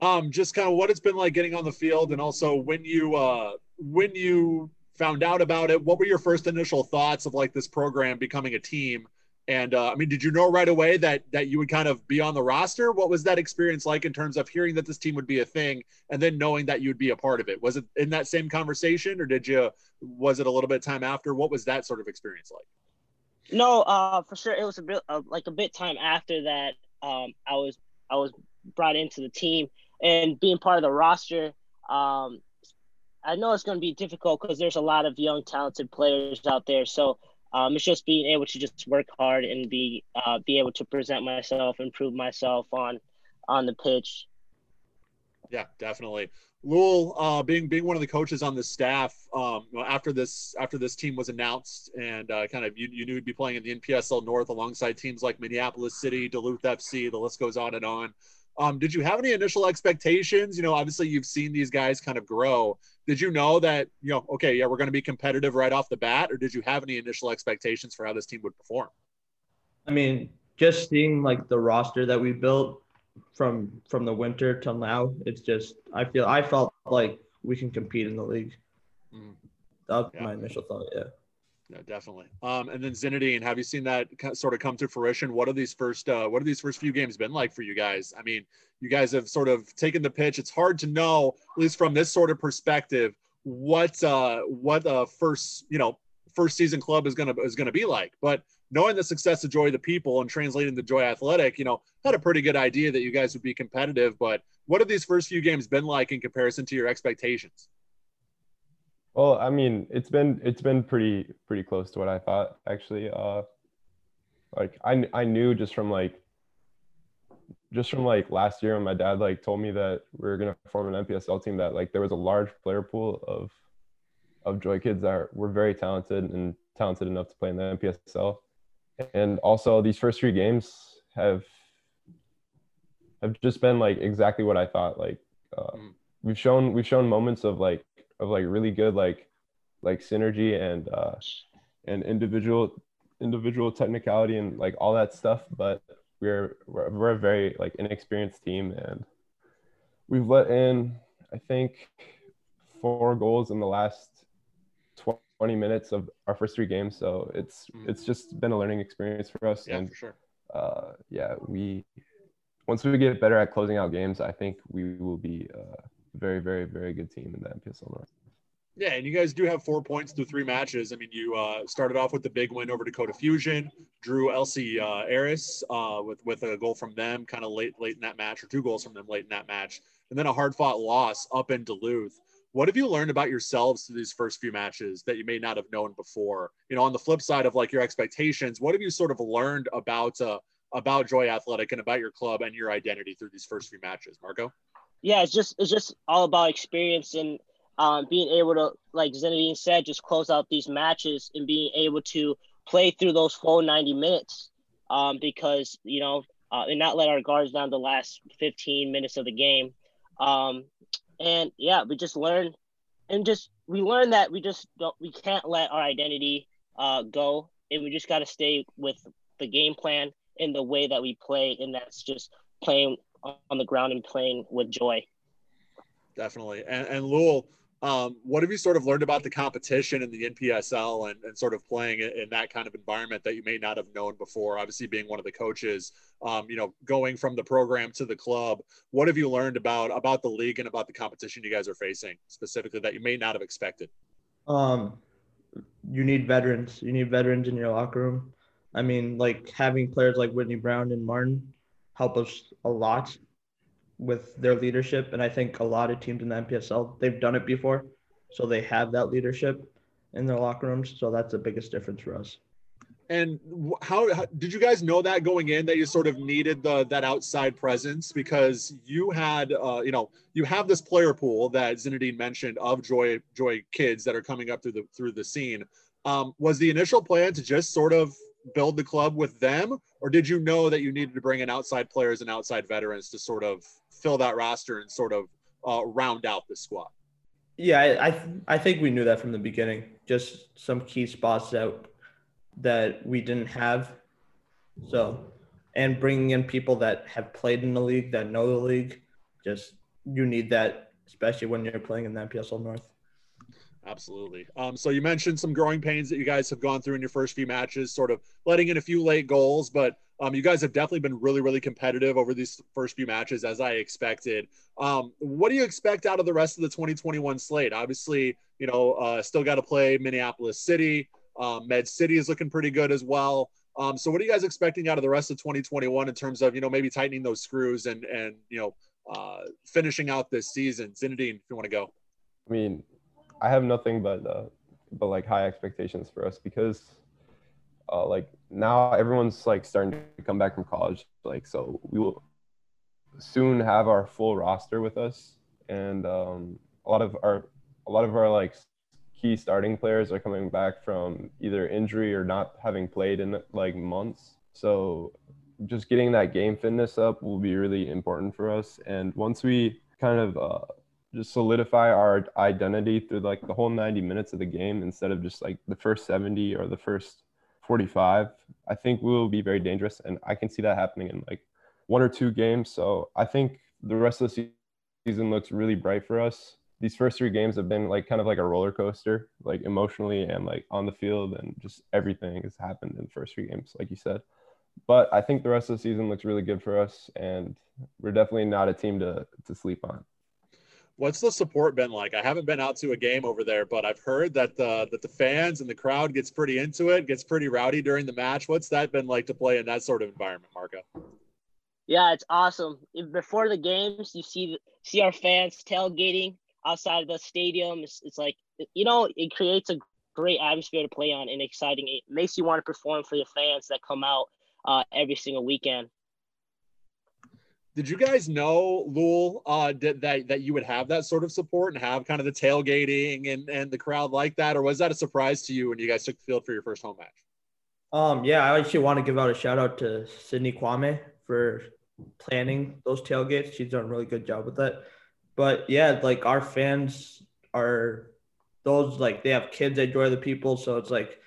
Um, just kind of what it's been like getting on the field, and also when you uh, when you found out about it, what were your first initial thoughts of like this program becoming a team? And uh, I mean, did you know right away that that you would kind of be on the roster? What was that experience like in terms of hearing that this team would be a thing, and then knowing that you'd be a part of it? Was it in that same conversation, or did you? Was it a little bit time after? What was that sort of experience like? No, uh, for sure, it was a bit uh, like a bit time after that. Um, I was I was brought into the team and being part of the roster. Um, I know it's going to be difficult because there's a lot of young, talented players out there. So um, it's just being able to just work hard and be uh, be able to present myself, improve myself on on the pitch. Yeah, definitely. Lul, uh, being being one of the coaches on the staff, um, after this after this team was announced, and uh, kind of you, you knew you'd be playing in the NPSL North alongside teams like Minneapolis City, Duluth FC. The list goes on and on. Um, did you have any initial expectations? You know, obviously you've seen these guys kind of grow. Did you know that, you know, okay, yeah, we're going to be competitive right off the bat, or did you have any initial expectations for how this team would perform? I mean, just seeing like the roster that we built from from the winter till now, it's just I feel I felt like we can compete in the league. Mm. That was yeah. my initial thought. Yeah. Yeah, definitely. Um, and then Zinedine, have you seen that sort of come to fruition? What are these first uh, What are these first few games been like for you guys? I mean, you guys have sort of taken the pitch. It's hard to know, at least from this sort of perspective, what uh, what a first you know first season club is gonna is gonna be like. But knowing the success of Joy the People and translating the Joy Athletic, you know, had a pretty good idea that you guys would be competitive. But what have these first few games been like in comparison to your expectations? Well, I mean, it's been it's been pretty pretty close to what I thought actually. Uh, like I I knew just from like just from like last year when my dad like told me that we were gonna form an NPSL team that like there was a large player pool of of Joy kids that were very talented and talented enough to play in the NPSL, And also these first three games have have just been like exactly what I thought. Like uh, mm. we've shown we've shown moments of like of like really good like like synergy and uh and individual individual technicality and like all that stuff but we're we're, we're a very like inexperienced team and we've let in i think four goals in the last 20 minutes of our first three games so it's mm. it's just been a learning experience for us yeah and, for sure uh yeah we once we get better at closing out games i think we will be a very very very good team in the npsl north yeah, and you guys do have four points through three matches. I mean, you uh, started off with the big win over Dakota Fusion, drew LC uh, Aris uh, with with a goal from them, kind of late late in that match, or two goals from them late in that match, and then a hard fought loss up in Duluth. What have you learned about yourselves through these first few matches that you may not have known before? You know, on the flip side of like your expectations, what have you sort of learned about uh, about Joy Athletic and about your club and your identity through these first few matches, Marco? Yeah, it's just it's just all about experience and um, being able to, like Zinedine said, just close out these matches and being able to play through those full 90 minutes um, because, you know, uh, and not let our guards down the last 15 minutes of the game. Um, and yeah, we just learned and just we learned that we just don't, we can't let our identity uh, go and we just got to stay with the game plan in the way that we play. And that's just playing on the ground and playing with joy. Definitely. And, and Lowell, um, what have you sort of learned about the competition in the NPSL and, and sort of playing in that kind of environment that you may not have known before? Obviously, being one of the coaches, um, you know, going from the program to the club, what have you learned about about the league and about the competition you guys are facing specifically that you may not have expected? Um, you need veterans. You need veterans in your locker room. I mean, like having players like Whitney Brown and Martin help us a lot with their leadership. And I think a lot of teams in the NPSL, they've done it before. So they have that leadership in their locker rooms. So that's the biggest difference for us. And how, how, did you guys know that going in that you sort of needed the that outside presence because you had uh, you know you have this player pool that Zinedine mentioned of Joy Joy kids that are coming up through the through the scene. Um, was the initial plan to just sort of build the club with them, or did you know that you needed to bring in outside players and outside veterans to sort of fill that roster and sort of uh, round out the squad. Yeah, I I, I think we knew that from the beginning. Just some key spots out that we didn't have. So, and bringing in people that have played in the league that know the league, just you need that, especially when you're playing in the NPSL North. Absolutely. Um, so you mentioned some growing pains that you guys have gone through in your first few matches, sort of letting in a few late goals, but um, you guys have definitely been really, really competitive over these first few matches, as I expected. Um, what do you expect out of the rest of the 2021 slate? Obviously, you know, uh, still got to play Minneapolis City. Um, Med City is looking pretty good as well. Um, so, what are you guys expecting out of the rest of 2021 in terms of, you know, maybe tightening those screws and and you know, uh, finishing out this season? Zinedine, if you want to go. I mean, I have nothing but uh, but like high expectations for us because uh, like now everyone's like starting to come back from college like so we will soon have our full roster with us. And um, a lot of our a lot of our like key starting players are coming back from either injury or not having played in like months. So just getting that game fitness up will be really important for us. And once we kind of uh, just solidify our identity through like the whole 90 minutes of the game instead of just like the first 70 or the first 45 i think we will be very dangerous and i can see that happening in like one or two games. So i think the rest of the season looks really bright for us. These first three games have been like kind of like a roller coaster like emotionally and like on the field and just everything has happened in the first three games like you said. But i think the rest of the season looks really good for us and we're definitely not a team to to sleep on What's the support been like? I haven't been out to a game over there, but I've heard that the that the fans and the crowd gets pretty into it, gets pretty rowdy during the match. What's that been like to play in that sort of environment, Marco? Yeah, it's awesome. Before the games, you see see our fans tailgating outside of the stadium. It's, it's like you know, it creates a great atmosphere to play on and exciting. It makes you want to perform for the fans that come out uh, every single weekend. Did you guys know Lul uh, did that that you would have that sort of support and have kind of the tailgating and and the crowd like that, or was that a surprise to you when you guys took the field for your first home match? Um, yeah, I actually want to give out a shout out to Sydney Kwame for planning those tailgates. She's done a really good job with that. But yeah, like our fans are those like they have kids that enjoy the people, so it's like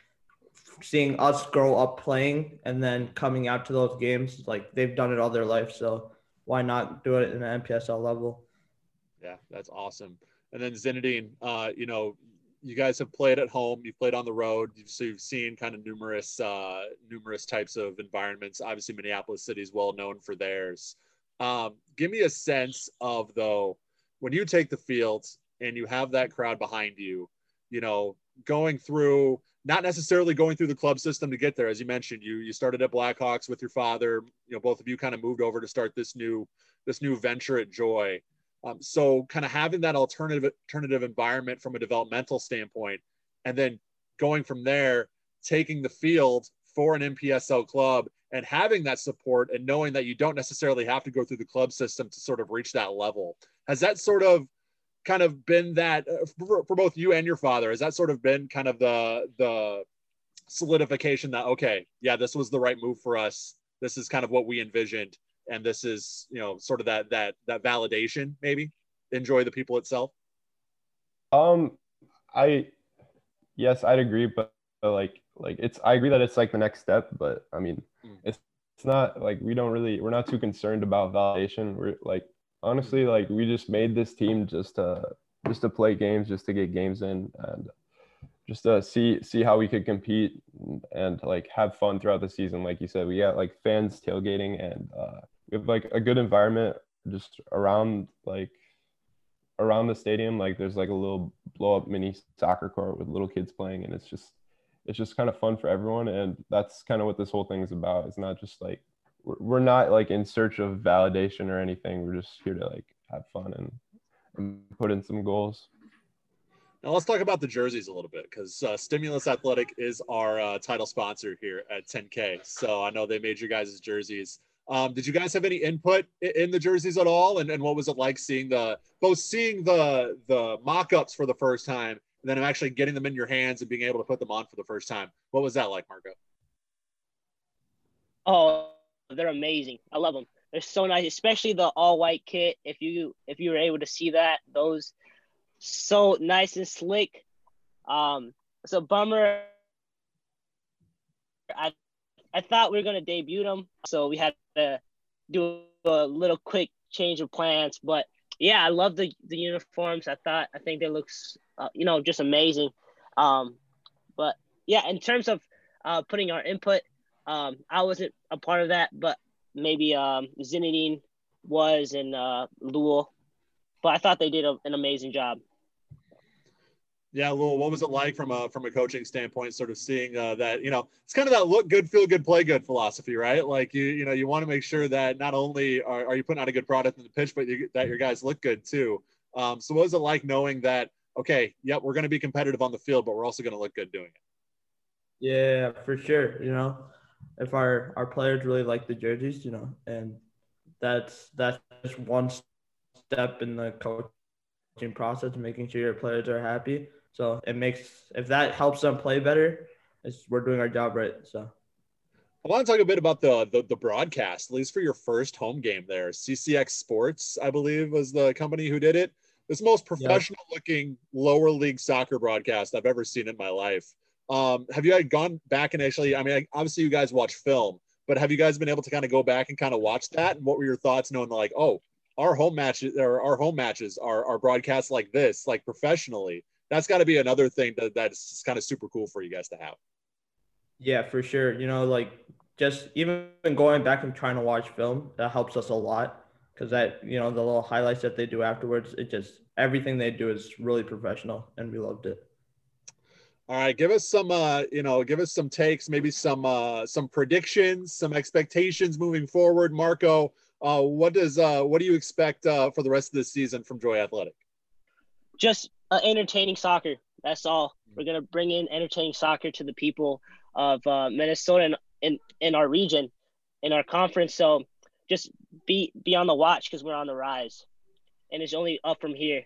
seeing us grow up playing and then coming out to those games, like they've done it all their life. So why not do it in an NPSL level? Yeah, that's awesome. And then Zinedine, uh, you know, you guys have played at home, you've played on the road, so you've seen kind of numerous, uh, numerous types of environments. Obviously, Minneapolis City is well known for theirs. Um, give me a sense of though, when you take the field and you have that crowd behind you, you know, going through not necessarily going through the club system to get there. As you mentioned, you you started at Blackhawks with your father. You know, both of you kind of moved over to start this new this new venture at Joy. Um, so, kind of having that alternative alternative environment from a developmental standpoint, and then going from there, taking the field for an NPSL club and having that support and knowing that you don't necessarily have to go through the club system to sort of reach that level. Has that sort of kind of been that uh, for, for, both you and your father? Has that sort of been kind of the the solidification that okay, yeah, this was the right move for us. This is kind of what we envisioned, and this is you know sort of that that that validation maybe. Enjoy the people itself. Um, I yes, I'd agree, but, but like like it's I agree that it's like the next step, but I mean mm. it's it's not like we don't really we're not too concerned about validation. We're like honestly, like we just made this team just to just to play games, just to get games in, and just to see see how we could compete and, like have fun throughout the season. Like you said, we got like fans tailgating, and uh, we have like a good environment just around like around the stadium. Like there's like a little blow up mini soccer court with little kids playing, and it's just it's just kind of fun for everyone. And that's kind of what this whole thing is about. It's not just like we're not like in search of validation or anything. We're just here to like have fun and, and put in some goals. Now let's talk about the jerseys a little bit because uh, Stimulus Athletic is our uh, title sponsor here at 10K. So I know they made your guys' jerseys. Um, did you guys have any input in the jerseys at all? And, and what was it like seeing the both seeing the the mock-ups for the first time and then actually getting them in your hands and being able to put them on for the first time? What was that like, Marco? Oh, they're amazing. I love them. They're so nice, especially the all white kit. If you if you were able to see that, those so nice and slick. Um, it's a bummer. I I thought we were gonna debut them, so we had to do a little quick change of plans. But yeah, I love the the uniforms. I thought I think they looks uh, you know just amazing. Um, but yeah, in terms of uh, putting our input, um, I wasn't a part of that, but maybe um, Zinedine was in uh, Louisville. But I thought they did a, an amazing job. Yeah, Louisville, what was it like from a from a coaching standpoint? Sort of seeing uh, that you know it's kind of that look good, feel good, play good philosophy, right? Like you you know you want to make sure that not only are, are you putting out a good product in the pitch, but you, that your guys look good too. Um, so what was it like knowing that okay, yep, we're going to be competitive on the field, but we're also going to look good doing it? Yeah, for sure. You know, if our our players really like the jerseys, you know, and that's that's just one step in the coaching process, making sure your players are happy. So it makes if that helps them play better, it's, we're doing our job right. So. I want to talk a bit about the, the, the broadcast, at least for your first home game there. CCX Sports, I believe, was the company who did it. This most professional yep. looking lower league soccer broadcast I've ever seen in my life. Um, have you guys gone back and actually? I mean, obviously you guys watch film, but have you guys been able to kind of go back and kind of watch that? And what were your thoughts, knowing like, oh, our home matches or our home matches are are broadcast like this, like professionally? That's got to be another thing that that's kind of super cool for you guys to have. Yeah, for sure. You know, like just even going back and trying to watch film that helps us a lot because that you know the little highlights that they do afterwards, it just everything they do is really professional, and we loved it. All right, give us some, uh, you know, give us some takes, maybe some, uh, some predictions, some expectations moving forward. Marco, uh, what does, uh, what do you expect uh, for the rest of the season from Joy Athletic? Just uh, entertaining soccer. That's all. We're gonna bring in entertaining soccer to the people of uh, Minnesota and in in our region, in our conference. So just be be on the watch because we're on the rise, and it's only up from here.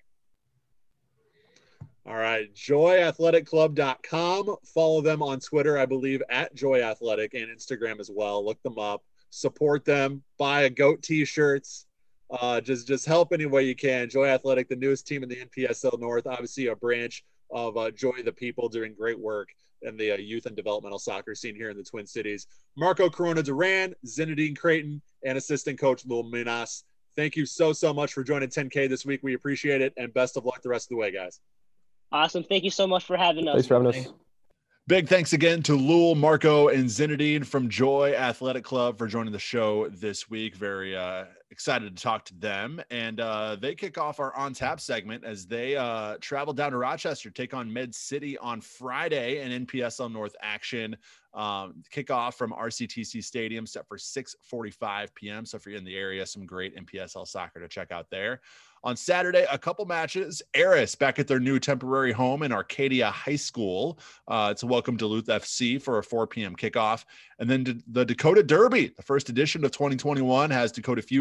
All right, joyathletic.club.com. Follow them on Twitter, I believe, at Joy Athletic and Instagram as well. Look them up, support them, buy a goat t-shirts. Uh, just just help any way you can. Joy Athletic, the newest team in the NPSL North, obviously a branch of uh, Joy the People, doing great work in the uh, youth and developmental soccer scene here in the Twin Cities. Marco Corona Duran, Zinedine Creighton, and assistant coach Lil Minas. Thank you so so much for joining 10K this week. We appreciate it, and best of luck the rest of the way, guys. Awesome. Thank you so much for having us. Thanks for having us. Big thanks again to Lul, Marco, and Zinedine from Joy Athletic Club for joining the show this week. Very uh, excited to talk to them. And uh, they kick off our on tap segment as they uh, travel down to Rochester, take on Med City on Friday and NPSL North action. Um, kickoff from RCTC Stadium set for 6:45 p.m. So if you're in the area, some great NPSL soccer to check out there. On Saturday, a couple matches. Aris back at their new temporary home in Arcadia High School uh, to welcome Duluth FC for a 4 p.m. kickoff. And then the Dakota Derby, the first edition of 2021, has Dakota Fusion